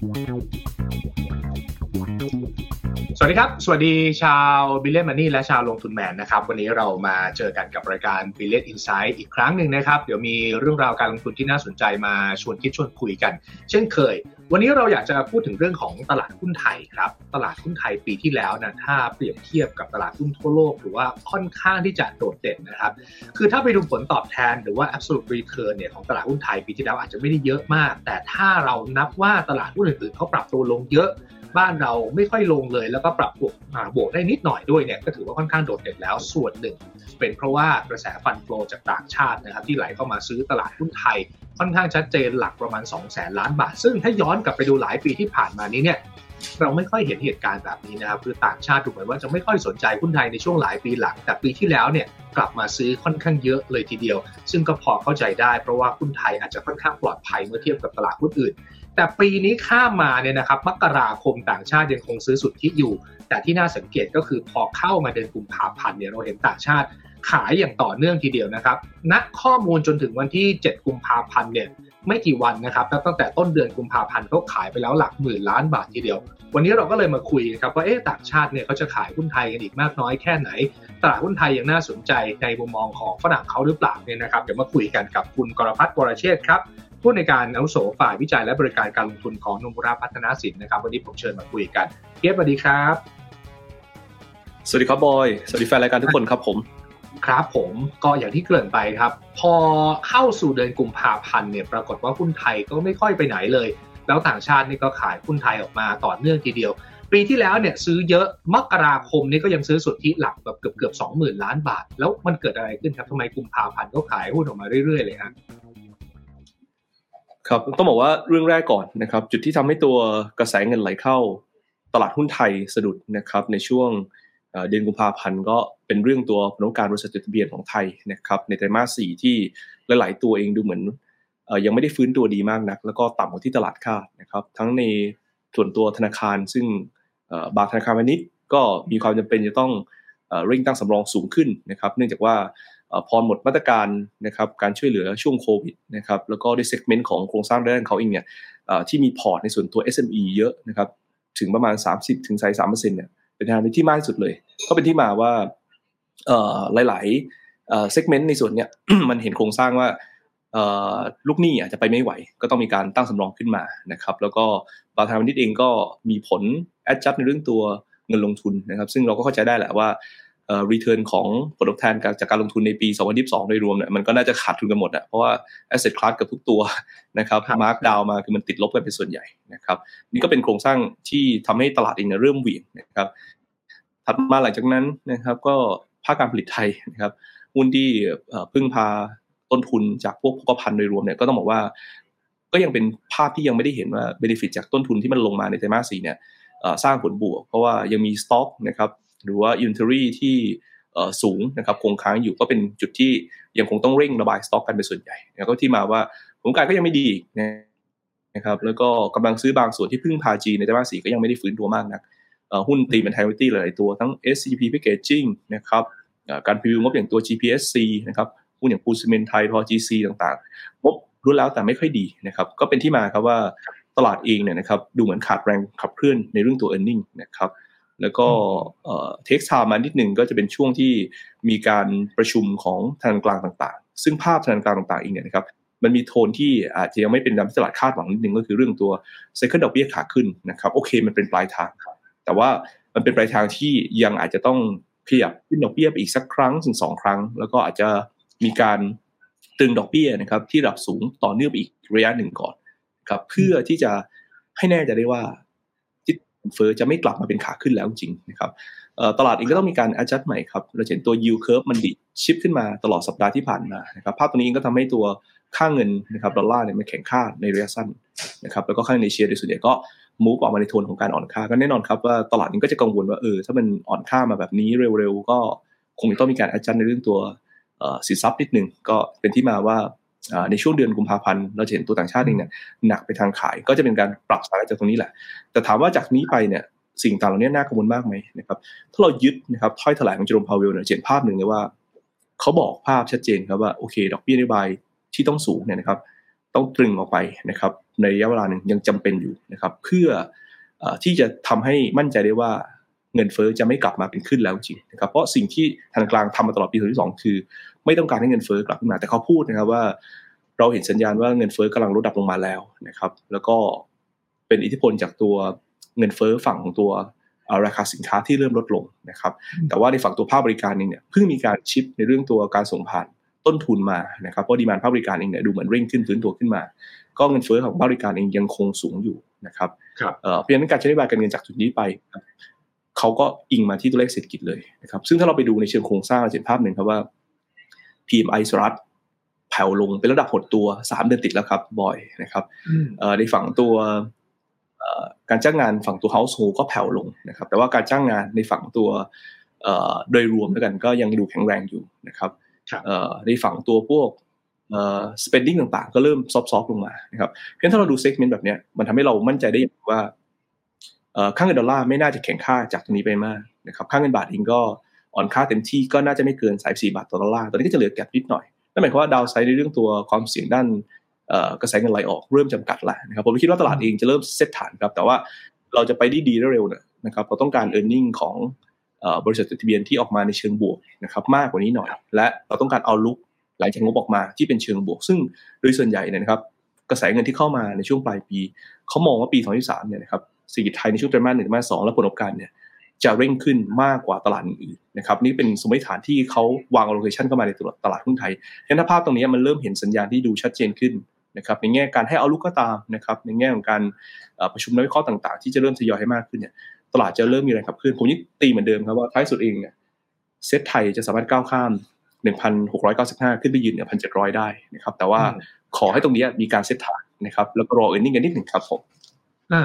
Thank you. สวัสดีครับ สวัสดีชาว Billion Money และชาวลงทุนแมนนะครับ วันนี้เรามาเจอกันกับรายการ Billion Insight อีกครั้งหนึ่งนะครับ เดี๋ยวมีเรื่องราวการลงทุนที่น่าสนใจมาชวนคิดชวนคุยกัน เช่นเคย วันนี้เราอยากจะพูดถึงเรื่องของตลาดหุ้นไทยครับ ตลาดหุ้นไทยปีที่แล้วนะถ้าเปรียบเทียบกับตลาดหุ้นทั่วโลกหรือว่าค่อนข้างที่จะโดดเด่นนะครับ คือถ้าไปดูผลตอบแทนหรือว่า absolute return เนี่ยของตลาดหุ้นไทยปีที่แล้วอาจจะไม่ได้เยอะมาก แต่ถ้าเรานับว่าตลาดหุ้นอื่นๆเขาปรับตัวลงเยอะ บ้านเราไม่ค่อยลงเลย แล้วก็ปรับบวกบวกได้นิดหน่อยด้วยเนี่ยก็ถือว่าค่อนข้างโดดเด่นแล้วส่วนหนึ่ง เป็นเพราะว่ากระแสฟันโฟลจากต่างชาตินะครับที่ไหลเข้ามาซื้อตลาดหุ้นไทย ค่อนข้างชัดเจนหลักประมาณ 2 0 0แสนล้านบาท ซึ่งถ้าย้อนกลับไปดูหลายปีที่ผ่านมานี้เนี่ยเราไม่ค่อยเห็นเหตุการณ์แบบนี้นะครับคือต่างชาติถูกไหมว่าจะไม่ค่อยสนใจหุ้นไทยในช่วงหลายปีหลัง แต่ปีที่แล้วเนี่ยกลับมาซื้อค่อนข้างเยอะเลยทีเดียว ซึ่งก็พอเข้าใจได้เพราะว่าหุ้นไทยอาจจะค่อนข้างปลอดภัยเมื่อเทียบกับตลาดหุ้นอื่น แต่ปีนี้ข้ามมาเนี่ยนะครับมกราคมต่างชาติยังคงซื้อสุดที่อยู่ แต่ที่น่าสังเกตก็คือพอเข้ามาเดือนกุมภาพันธ์เนี่ยเราเห็นต่างชาติขายอย่างต่อเนื่องทีเดียวนะครับณข้อมูลจนถึงวันที่ 7 กุมภาพันธ์เนี่ยไม่กี่วันนะครับแล้วตั้งแต่ต้นเดือนกุมภาพันธ์เขาขายไปแล้วหลักหมื่นล้านบาททีเดียว วันนี้เราก็เลยมาคุยครับว่าเอ๊ะต่างชาติเนี่ยเขาจะขายหุ้นไทยกันอีกมากน้อยแค่ไหนตลาดหุ้นไทยยังน่าสนใจในมุมมองของฝรั่งเขาหรือเปล่าเนี่ยนะครับเดี๋ยวมาคุยกันกับคุณกรพัฒน์วรเชษครับ ผู้ในการอาวุโสฝ่ายวิจัยและบริการการลงทุนของนมุราพัฒนาสินนะครับ วันนี้ผมเชิญมาคุยกันเพียบสวัสดีครับ สวัสดีครับบอย สวัสดีแฟนรายการทุกคนครับผม ครับผมก็อย่างที่เกริ่นไปครับ พอเข้าสู่เดือนกุมภาพันธ์เนี่ยปรากฏว่าหุ้นไทยก็ไม่ค่อยไปไหนเลย แล้วต่างชาตินี่ก็ขายหุ้นไทยออกมาต่อเนื่องทีเดียว ปีที่แล้วเนี่ยซื้อเยอะมกราคมนี่ก็ยังซื้อสุทธิหลักแบบเกือบเกือบสองหมื่นล้านบาท แล้วมันเกิดอะไรขึ้นครับทำไมกุมภาพันธ์ก็ขายหุ้นออกมาเรื่อยๆเลยครับ ครับต้องบอกว่าเรื่องแรกก่อนนะครับ จุดที่ทำให้ตัวกระแสเงินไหลเข้าตลาดหุ้นไทยสะดุดนะครับ ในช่วงเดือนกุมภาพันธ์ก็เป็นเรื่องตัวผลการบริษัทจดทะเบียนของไทยนะครับในไตรมาสสี่ที่หลาย ๆ ตัวเองดูเหมือนยังไม่ได้ฟื้นตัวดีมากนัก แล้วก็ต่ำกว่าที่ตลาดคาดนะครับ ทั้งในส่วนตัวธนาคาร ซึ่งบางธนาคารพาณิชย์ก็มีความจำเป็นจะต้องเร่งตั้งสำรองสูงขึ้นนะครับ เนื่องจากว่า พอหมดมาตรการนะครับการช่วยเหลือช่วงโควิดนะครับแล้วก็ใน segment ของโครงสร้างด้านเขาเองเนี่ยที่มีพอร์ตในส่วนตัว SME เยอะนะครับถึงประมาณ 30ถึงไซสามเปอร์เซ็นต์เนี่ยเป็นทางที่มากที่สุดเลย ก็เป็นที่มาว่าหลายๆ segment ในส่วนเนี้ยมันเห็นโครงสร้างว่าลูกหนี้อาจจะไปไม่ไหว ก็ต้องมีการตั้งสำรองขึ้นมานะครับ แล้วก็บางทางนิดเองก็มีผล adjust ในเรื่องตัวเงินลงทุนนะครับ ซึ่งเราก็เข้าใจได้แหละว่า เอ่อ return ของผลตอบแทนจากการลงทุนในปี 2022 โดยรวมเนี่ยมันก็น่าจะขาดทุนกันหมดอะเพราะว่า asset class กับทุกตัวนะครับ mark down มาคือมันติดลบกันเป็นส่วนใหญ่นะครับนี่ก็เป็นโครงสร้างที่ทำให้ตลาดเองเริ่มเหวี่ยงนะครับถัดมาหลังจากนั้นนะครับก็ภาคการผลิตไทยนะครับหุ้นที่พึ่งพาต้นทุนจากพวกโภคภัณฑ์โดยรวมเนี่ยก็ต้องบอกว่า ก็ยังเป็นภาพที่ยังไม่ได้เห็นว่า benefit จากต้นทุนที่มันลงมาในไตรมาสสี่เนี่ยสร้างผลบวก เพราะว่ายังมีสต็อกนะครับ หรือว่าอินเทอรี่ที่สูงนะครับคงค้างอยู่ก็เป็นจุดที่ยังคงต้องเร่งระบายสต็อกกันเป็นส่วนใหญ่แล้วก็ที่มาว่าผลการก็ยังไม่ดีนะครับแล้วก็กำลังซื้อบางส่วนที่พึ่งพาจีในไตรมาสสี่ก็ยังไม่ได้ฟื้นตัวมากนักหุ้นตีเป็นไทวิตี้หลายตัวทั้ง SCP Packaging นะครับการพรีวิวงบอย่างตัว GPSC นะครับหุ้นอย่างปูซีเมนไทยพอ GC ต่างๆงบรู้แล้วแต่ไม่ค่อยดีนะครับก็เป็นที่มาครับว่าตลาดเองเนี่ยนะครับดูเหมือนขาดแรงขับเคลื่อนในเรื่องตัว e a r n i n g นะครับ แล้วก็เทคไทม์มานิดหนึ่งก็จะเป็นช่วงที่มีการประชุมของธนาคารกลางต่างๆ ซึ่งภาพธนาคารกลางต่างๆเองเนี่ยนะครับมันมีโทนที่อาจจะยังไม่เป็นตามที่ตลาดคาดหวังนิดนึงก็คือเรื่องตัวไซเคิลดอกเบี้ยขาขึ้นนะครับโอเคมันเป็นปลายทาง แต่ว่ามันเป็นปลายทางที่ยังอาจจะต้องขยับขึ้นดอกเบี้ยไปอีกสักครั้งถึงสองครั้ง แล้วก็อาจจะมีการตึงดอกเบี้ยนะครับที่ระดับสูงต่อเนื่องไปอีกระยะหนึ่งก่อนครับเพื่อที่จะให้แน่ใจได้ว่า เฟอ้อจะไม่กลับมาเป็นขาขึ้นแล้วจริงนะครับตลาดเองก็ต้องมีการ adjust ใหม่ครับเราเห็นตัว yield curve มันดิชิปขึ้นมาตลอดสัปดาห์ที่ผ่านมานะครับภาพตัวนี้ก็ทำให้ตัวค่าเงินนะครับดอลลาร์เนี่ยมันแข็งค่าในระยะสั้นนะครับแล้วก็ค่าเงินเอเชียโดยส่วนใหญ่ก็มูฟออกมาในโทนของการอ่อนค่าก็แน่นอนครับว่าตลาดนี้ก็จะกังวลว่าเออถ้ามันอ่อนค่ามาแบบนี้เร็วๆก็คงต้องมีการ adjust ในเรื่องตัวสินทรัพย์นิดนึงก็เป็นที่มาว่า ในช่วงเดือนกุมภาพันธ์เราจะเห็นตัวต่างชาติเองเนี่ยหนักไปทางขาย ก็จะเป็นการปรับสถานะจากตรงนี้แหละ แต่ถามว่าจากนี้ไปเนี่ยสิ่งต่างเหล่านี้น่ากังวลมากไหมนะครับถ้าเรายึดนะครับถ้อยแถลงของจอร์มพาวเวลเนี่ยเห็นภาพหนึ่งเลยว่า เขาบอกภาพชัดเจนครับว่าโอเค ดอกเบี้ยนโยบายที่ต้องสูงเนี่ยนะครับ ต้องตรึงออกไปนะครับ ในระยะเวลาหนึ่งยังจำเป็นอยู่นะครับ เพื่อที่จะทำให้มั่นใจได้ว่าเงินเฟอ้อจะไม่กลับมาเป็นขึ้นแล้วจริงนะครับเพราะสิ่งที่ธนาคารกลางทำมาตลอดปีที่สองคือ ไม่ต้องการให้เงินเฟอ้อกลับขึ้นมาแต่เขาพูดนะครับว่า เราเห็นสัญญาณว่าเงินเฟอ้อกำลังลดดับลงมาแล้วนะครับ แล้วก็เป็นอิทธิพลจากตัวเงินเฟอ้อฝั่งของตัวราคาสินค้าที่เริ่มลดลงนะครับ แต่ว่าในฝั่งตัวภาคบริการเองเนี่ยเพิ่งมีการชิปในเรื่องตัวการส่งผ่านต้นทุนมานะครับเพราะดีมานภาคบริการเองเนี่ยดูเหมือนเร่งขึ้นฟื้นตัวขึ้นมา ก็เงินเฟ้อของภาคบริการเองยังคงสูงอยู่นะครับเพราะฉะนั้นการใช้นโยบายการเงินจากจุดนี้ไปเขาก็อิงมาที่ตัวเลขเศรษฐกิจเลยนะครับซึ่งถ้าเราไปดูในเชิงโครงสร้างเราเห็นภาพหนึ่งครับว่า PMI สหรัฐแผ่วลงเป็นระดับหดตัวสามเดือนติดแล้วครับบ่อยนะครับในฝั่งตัวการจ้างงานฝั่งตัว household ก็แผ่วลงนะครับ แต่ว่าการจ้างงานในฝั่งตัวโดยรวมด้วยกันก็ยังดูแข็งแรงอยู่นะครับในฝั่งตัวพวก spending ต่างๆ ก็เริ่มซอฟต์ๆลงมานะครับเพราะถ้าเราดู segment แบบนี้มันทำให้เรามั่นใจได้ว่าค่าเงินดอลลาร์ไม่น่าจะแข็งค่าจากตรงนี้ไปมากนะครับค่าเงินบาทเองก็ อ่อนค่าเต็มที่ก็น่าจะไม่เกิน 34 บาทต่อดอลลาร์ตอนนี้ก็จะเหลือแก็บนิดหน่อย นั่นหมายความว่าดาวไซด์ในเรื่องตัวความเสี่ยงด้านกระแสเงินไหลออกเริ่มจำกัดแล้วนะครับผมคิดว่าตลาดเองจะเริ่มเซตฐานครับแต่ว่าเราจะไปได้ดีเร็วเนี่ยนะครับเราต้องการ e a r n i n g ของบริษัทจดทะเบียนที่ออกมาในเชิงบวกนะครับมากกว่านี้หน่อย และเราต้องการเอาลุกหลังจากงบออกมาที่เป็นเชิงบวก ซึ่งโดยส่วนใหญ่นะครับกระแสเงินที่เข้ามาในช่วงปลายปี เขามองว่าปี 2023 เนี่ยนะครับเศรษฐกิจไทยในช่วงไตรมาสหนึ่งไตรมาสสองและผลประกอบการเนี่ย จะเร่งขึ้นมากกว่าตลาดอื่นนะครับนี่เป็นสมมติฐานที่เขาวางโลเคชันเข้ามาในตลาดหุ้นไทยเห็นภาพตรงนี้มันเริ่มเห็นสัญญาณที่ดูชัดเจนขึ้นนะครับในแง่การให้เอาลุกก็ตามนะครับในแง่ของการประชุมนักวิเคราะห์ต่างๆ ที่จะเริ่มทยอยให้มากขึ้นเนี่ยตลาดจะเริ่มมีแรงขับเคลื่อนผมยิ่ตีเหมือนเดิมครับว่าท้ายสุดเองเนี่ยเซ็ตไทยจะสามารถก้าวข้าม 1,695 ขึ้นไปยืนเนี่ย1,700 ได้นะครับแต่ว่าขอให้ตรงนี้มีการเซ็ตฐานนะครับแล้วก็รอเอ็นนิ่งกันนิดหนึ่งครับผมอ่า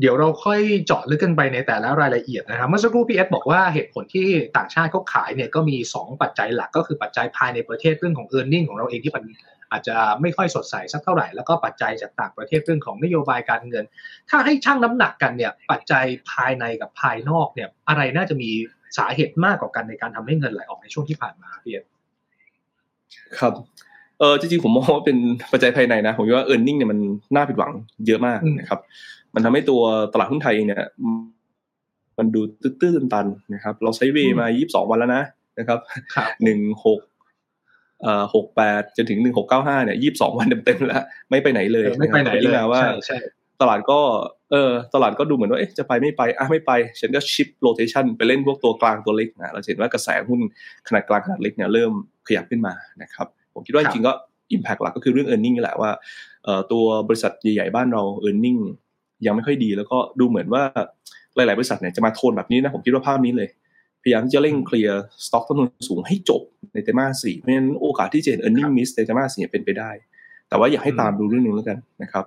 เดี๋ยวเราค่อยเจาะลึกกันไปในแต่ละรายละเอียดนะครับเมื่อสักครู่พี่เอสบอกว่าเหตุผลที่ต่างชาติเขาขายเนี่ยก็มี 2 ปัจจัยหลักก็คือปัจจัยภายในประเทศเรื่องของ e a r n i n g ของเราเองที่มันอาจจะไม่ค่อยสดใสสักเท่าไหร่แล้วก็ปัจจัยจากต่างประเทศเรื่องของนโยบายการเงิน ถ้าให้ช่างน้ำหนักกันเนี่ยปัจจัยภายในกับภายนอกเนี่ยอะไรน่าจะมีสาเหตุมากกว่ากันในการทำให้เงินไหลออกในช่วงที่ผ่านมาพี่เอสครับเออจริงๆผมมองว่าเป็นปัจจัยภายในนะ ผมว่าเออร์เน็งเนี่ยมันน่าผิดหวังเยอะมากนะครับ มันทำให้ตัวตลาดหุ้นไทยเนี่ย มันดูตื้นๆตันนะครับ เราใช้เวมา 22 วันแล้วนะนะครับหนึ่งหกเอ่อหกแปดจนถึงหนึ่งหกเก้าห้าเนี่ยยี่สิบสองวันเต็มๆแล้ว ไม่ไปไหนเลยไม่ไปไหนเลยว่าตลาดก็เออตลาดก็ดูเหมือนว่าเอ๊ะจะไปไม่ไปอะไม่ไป ฉันก็ shift rotation ไปเล่นพวกตัวกลางตัวเล็กนะเราเห็นว่ากระแสหุ้นขนาดกลางขนาดเล็กเนี่ยเริ่มขยับขึ้นมานะครับ ผมคิดว่าจริงๆก็ impact หลักก็คือเรื่อง earning นี่แหละว่าเอ่อตัวบริษัทใหญ่ๆบ้านเรา earning ยังไม่ค่อยดี แล้วก็ดูเหมือนว่าหลาย ๆ บริษัทเนี่ยจะมาโทนแบบนี้นะผมคิดว่าภาพนี้เลย พยายามที่จะเร่งเคลียร์สต็อกต้นทุนสูงให้จบในไตรมาสสี่เพราะฉะนั้นโอกาสที่จะเห็น e a r n i n g miss ในไตรมาสสี่เป็นไปได้ แต่ว่าอยากให้ตามดูเรื่องนึงแล้วกันนะครับ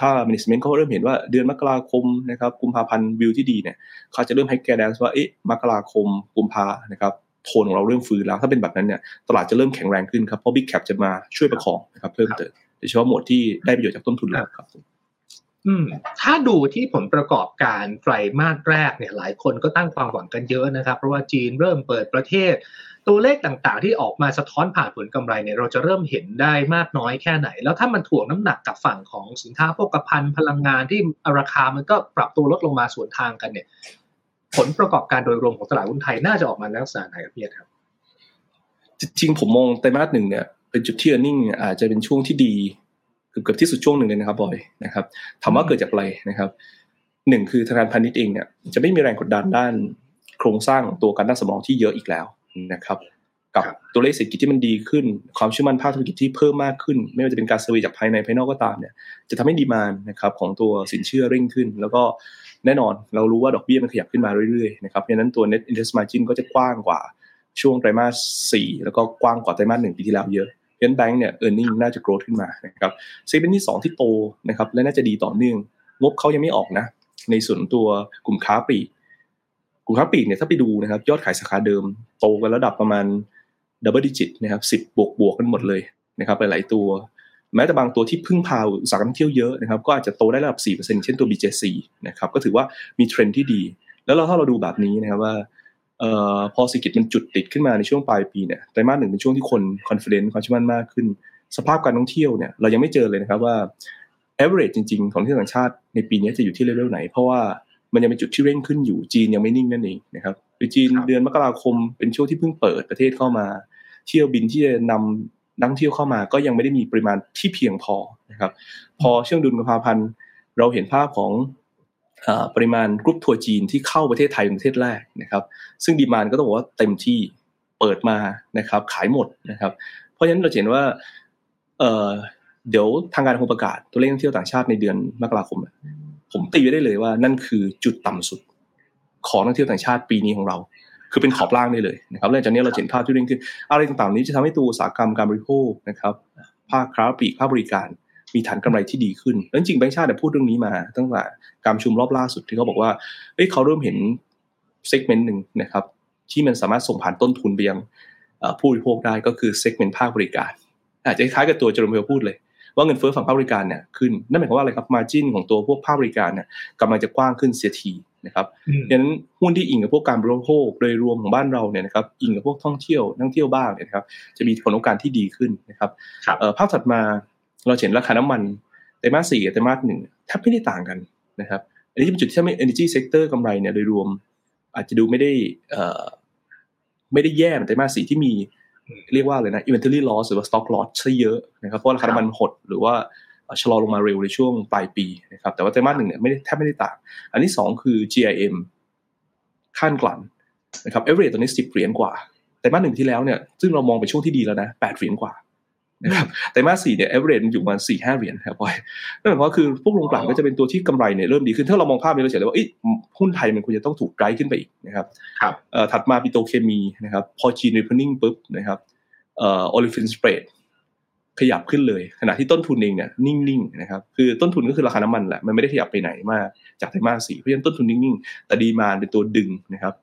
ถ้า management เขาเริ่มเห็นว่าเดือนมกราคมนะครับกุมภาพันธ์วิวที่ดีเนี่ยเขาจะเริ่มให้ guidance ว่าเอ๊ะมกราคมกุมภานะครับโทนของเราเริ่มฟื้นแล้วถ้าเป็นแบบนั้นเนี่ยตลาดจะเริ่มแข็งแรงขึ้นครับเพราะ big cap จะมาช่วยประคองนะครับเพิ่มเติมโดยเฉพาะหมวดที่ได้ประโยชน์จากต้นทุนแล้วครับ อืมถ้าดูที่ผลประกอบการไตรมาสแรกเนี่ยหลายคนก็ตั้งความหวังกันเยอะนะครับ เพราะว่าจีนเริ่มเปิดประเทศ ตัวเลขต่างๆ ที่ออกมาสะท้อนผ่านผลกำไรเนี่ยเราจะเริ่มเห็นได้มากน้อยแค่ไหน แล้วถ้ามันถ่วงน้ำหนักกับฝั่งของสินค้าโภคภัณฑ์พลังงานที่ราคามันก็ปรับตัวลดลงมาส่วนทางกันเนี่ย ผลประกอบการโดยรวมของตลาดหุ้นไทยน่าจะออกมาในลักษณะไหนครับพี่ครับ จริงผมมองไตรมาสหนึ่งเนี่ยเป็นจุดที่ e a r n i n g อาจจะเป็นช่วงที่ดี เกือบที่สุดช่วงหนึ่งเลยนะครับบอยนะครับถามว่าเกิดจากอะไรนะครับหนึ่งคือธนาคารพาณิชย์เองเนี่ยจะไม่มีแรงกดดันด้านโครงสร้างตัวการตั้งสำรองที่เยอะอีกแล้วนะครับ กับตัวเลขเศรษฐกิจที่มันดีขึ้น ความเชื่อมั่นภาคธุรกิจที่เพิ่มมากขึ้น ไม่ว่าจะเป็นการ survey จากภายในภายนอกก็ตามเนี่ยจะทำให้ demand นะครับของตัวสินเชื่อเร่งขึ้น แล้วก็แน่นอนเรารู้ว่าดอกเบี้ยมันขยับขึ้นมาเรื่อยๆนะครับเพราะนั้นตัว net interest margin ก็จะกว้างกว่าช่วงไตรมาสสี่แล้วก็กว้างกว่าไตรมาสหนึ่งปีที่แล้วเยอะ เพราะนั้นแบงค์เนี่ย earning น่าจะ growth ขึ้นมานะครับเซเว่นที่ 2 ที่โตนะครับและน่าจะดีต่อเนื่อง งบเขายังไม่ออกนะ ในส่วนตัวกลุ่มค้าปลีกกลุ่มค้าปลีกเนี่ยถ้าไปดูนะครับยอดขายสาขาเดิม โตกันระดับประมาณ double digit นะครับสิบบวกบวกกันหมดเลยนะครับหลายตัว แม้แต่บางตัวที่พึ่งพาอุตสาหกรรมท่องเที่ยวเยอะนะครับก็อาจจะโตได้ระดับ4%เช่นตัว BJC นะครับก็ถือว่ามีเทรนด์ที่ดี แล้วเราถ้าเราดูแบบนี้นะครับว่า เอ่อพอเศรษฐกิจมันจุดติดขึ้นมาในช่วงปลายปีเนี่ยไตรมาสหนึ่งเป็นช่วงที่คนคอนฟ idence ความเชื่อมั่นมากขึ้น สภาพการท่องเที่ยวเนี่ยเรายังไม่เจอเลยนะครับว่าไอ average จริง ๆ ของที่ต่างชาติในปีนี้จะอยู่ที่เลเวลไหน เพราะว่ามันยังเป็นจุดที่เร่งขึ้นอยู่จีนยังไม่นิ่งนั่นเองนะครับคือจีนเดือนมกราคมเป็นช่วงที่เพิ่งเปิดประเทศเข้ามา เที่ยวบินที่จะนำนักท่องเที่ยวเข้ามาก็ยังไม่ได้มีปริมาณที่เพียงพอนะครับ พอช่วงเดือนกุมภาพันธ์เราเห็นภาพของ ปริมาณกรุ๊ปทัวร์จีนที่เข้าประเทศไทยเป็นประเทศแรกนะครับซึ่งดีมานก็ต้องบอกว่าเต็มที่เปิดมานะครับขายหมดนะครับเพราะฉะนั้นเราเห็นว่าเเดี๋ยวทางการคงประกาศตัวเลขท่องเที่ยวต่างชาติในเดือนมกราคม ผมตีไว้ได้เลยว่านั่นคือจุดต่ำสุดของนักเที่ยวต่างชาติปีนี้ของเรา คือเป็นขอบล่างได้เลยนะครับหลังจากนี้เราเห็นภาพที่เร่งขึ้นอะไรต่างๆนี้จะทำให้ตัวอุตสาหกรรมการบริโภคนะครับภาคค้าปลีกภาคบริการ มีฐานกำไรที่ดีขึ้นแล้วจริงแบงค์ชาติพูดเรื่องนี้มา ตั้งแต่การประชุมรอบล่าสุดที่เขาบอกว่าเฮ้ยเขาเริ่มเห็น segment หนึ่งนะครับที่มันสามารถส่งผ่านต้นทุนไปยังผู้บริโภคได้ก็คือ segment ภาคบริการ อาจจะคล้ายกับตัวเจอโรม พาวเวลพูดเลย ว่าเงินเฟ้อฝั่งภาคบริการเนี่ยขึ้นนั่นหมายความว่าอะไรครับ margin ของตัวพวกภาคบริการเนี่ยกำลังจะกว้างขึ้นเสียทีนะครับดังนั้นหุ้นที่อิงกับพวกการบริโภคโดยรวมของบ้านเราเนี่ยนะครับอิงกับพวกท่องเที่ยวนักเที่ยวบ้างเนี่ยครับจะมีผลโอกาสที่ดีขึ้นนะครับภาพถัดมา เราเห็นราคาน้ำมันไตรมาสสี่กับไตรมาสหนึ่งแทบไม่ได้ต่างกันนะครับ อันนี้เป็นจุดที่ทำให้ energy sector กำไรเนี่ยโดยรวม อาจจะดูไม่ได้ไม่ได้แย่เหมือนไตรมาสสี่ที่มีเรียกว่าเลยนะ inventory loss หรือว่า stock loss ซะเยอะนะครับเพราะราคาน้ำมันหดหรือว่าชะลอลงมาเร็วในช่วงปลายปีนะครับแต่ว่าไตรมาสหนึ่งเนี่ยไม่ได้แทบไม่ได้ต่าง อันที่สองคือ GIM ขั้นกลั่นนะครับ average ตอนนี้สิบเหรียญกว่าไตรมาสหนึ่งที่แล้วเนี่ยซึ่งเรามองไปช่วงที่ดีแล้วนะแปดเหรียญกว่า นะครับไตรมาสสี่เนี่ย average มันอยู่ประมาณสี่ห้าเหรียญครับบอยนั่นหมายความว่าคือพวกโรงกลั่นก็จะเป็นตัวที่กำไรเนี่ยเริ่มดีขึ้น ถ้าเรามองภาพนี้เราเห็นเลยว่าหุ้นไทยมันควรจะต้องถูกไกด์ขึ้นไปอีกนะครับครับถัดมาปิโตรเคมีนะครับพอจีน reopening ปุ๊บนะครับเอ่อ olefin spreadขยับขึ้นเลย ขณะที่ต้นทุนเองเนี่ยนิ่งๆนะครับคือต้นทุนก็คือราคาน้ำมันแหละมันไม่ได้ขยับไปไหนมากจากไตรมาสสี่เพราะฉะนั้นต้นทุนนิ่งๆ แต่ demand เป็นตัวดึงนะครับ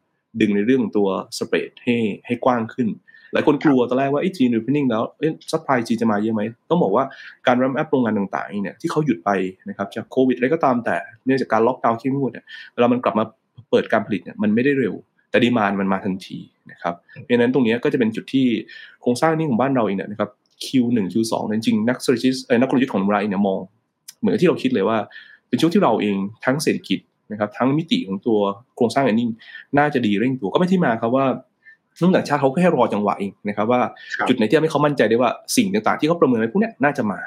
ดึงในเรื่องของตัว spread ให้ให้กว้างขึ้น หลายคนกลัวตอนแรกว่าไอ้จีน reopening แล้วเอ้ supply จีนจะมาเยอะไหม ต้องบอกว่าการ ramp up โรงงานต่างๆเนี่ยที่เขาหยุดไปนะครับจากโควิดอะไรก็ตามแต่เนื่องจากการล็อกดาวน์เข้มงวดเนี่ยเวลามันกลับมาเปิดการผลิตเนี่ยมันไม่ได้เร็ว แต่ demand มันมาทันทีนะครับเพราะฉะนั้นตรงนี้ก็จะเป็นจุดที่โครงสร้างนี้ของบ้านเราเองเนี่ยนะครับ Q1 Q2 จริงนัก strategist นักกลยุทธ์ของเราเองเนี่ยมอง เหมือนที่เราคิดเลยว่า เป็นช่วงที่เราเองทั้งเศรษฐกิจนะครับทั้งมิติของตัวโครงสร้างอันนี้น่าจะดีเร่งตัวก็ไม่ที่มาครับว่า นักต่างชาติเขาแค่รอจังหวะเองนะครับ ว่าจุดไหนที่ทำให้เขามั่นใจได้ว่าสิ่งต่างๆ ที่เขาประเมินไว้พวกนี้น่าจะมา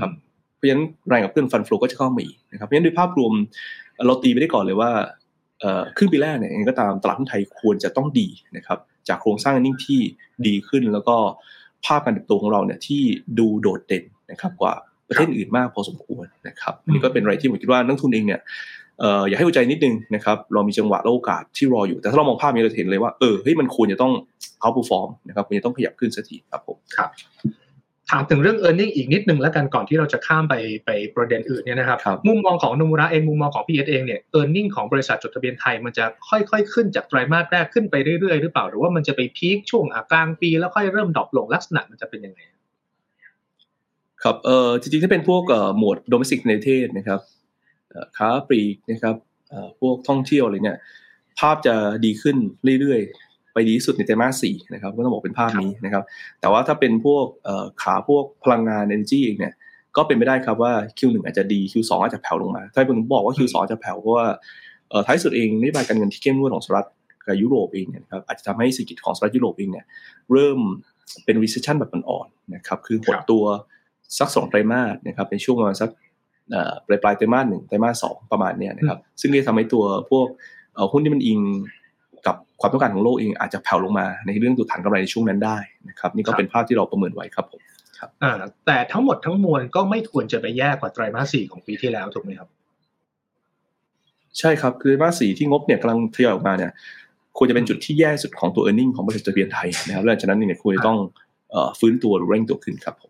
ครับเพราะฉะนั้นแรงกับเพื่อนฟันฟลูก็จะเข้ามาอีกนะครับเพราะฉะนั้นโดยภาพรวมเราตีไปได้ก่อนเลยว่าครึ่งปีแรกเนี่ยเองก็ตามตลาดหุ้นไทยควรจะต้องดีนะครับ จากโครงสร้างนิ่งที่ดีขึ้นแล้วก็ภาพการเติบโตของเราเนี่ยที่ดูโดดเด่นนะครับกว่าประเทศอื่นมากพอสมควรนะครับนี่ก็เป็นอะไรที่ผมคิดว่านักทุนเองเนี่ย อยากให้หัวใจนิดนึงนะครับเรามีจังหวะและโอกาสที่รออยู่แต่ถ้าเรามองภาพนี้เราเห็นเลยว่าเออเฮ้ยมันควรจะต้องเอาปูฟอร์มนะครับควรจะต้องขยับขึ้นสักทีครับผมครับถามถึงเรื่อง e a r n i n g อีกนิดนึงแล้วกันก่อนที่เราจะข้ามไปไปประเด็นอื่นเนี่ยนะครับรบมุมมองของโนมูระเองมุมมองของพี่เอสเองเนี่ย e a r n i n g ของบริษัทจดทะเบียนไทยมันจะค่อยๆ ขึ้นจากไตรมาสแรกขึ้นไปเรื่อยๆ หรือเปล่าหรือว่ามันจะไป peak ช่วงกลางปีแล้วค่อยเริ่ม drop ลงลักษณะมันจะเป็นยังไงครับเอ่อจริงๆถ้าเป็นพวกเอ่อหมวด domestic ในประเทศนะครับ ค้าปลีกนะครับพวกท่องเที่ยวอะไรเนี่ยภาพจะดีขึ้นเรื่อยๆ ไปดีสุดในไตรมาสสี่นะครับก็ต้องบอกเป็นภาพนี้นะครับ แต่ว่าถ้าเป็นพวกขาพวกพลังงาน energy เองเนี่ยก็เป็นไม่ได้ครับว่า Q1 อาจจะดี Q2 อาจจะแผ่วลงมา ถ้าผมบอกว่า Q2 จะแผ่วเพราะว่าท้ายสุดเองนโยบายการเงินที่เข้มงวดของสหรัฐกับยุโรปเองเนี่ยครับอาจจะทำให้เศรษฐกิจของสหรัฐยุโรปเองเนี่ยเริ่มเป็น recession แบบอ่อนๆนะครับคือหดตัวสักสองไตรมาสนะครับในช่วงประมาณสัก ปลายปลายไตรมาสหนึ่งไตรมาสสองประมาณเนี้ยนะครับซึ่งจะทำให้ตัวพวกหุ้นที่มันอิงกับความต้องการของโลกเองอาจจะแผ่วลงมาในเรื่องตัวฐานกำไรในช่วงนั้นได้นะครับนี่ก็เป็นภาพที่เราประเมินไว้ครับผมครับอ่าแต่ทั้งหมดทั้งมวลก็ไม่ควรจะไปแย่กว่าไตรมาสสี่ของปีที่แล้วถูกไหมครับ ใช่ครับคือไตรมาสสี่ที่งบเนี่ยกำลังทยอยออกมาเนี่ยควรจะเป็นจุดที่แย่สุดของตัว e a r n i n g ของบริษัทจดทะเบียนไทยนะครับและจากนั้นเนี่ยควรจะต้องฟื้นตัวหรือเร่งตัวขึ้นครับผม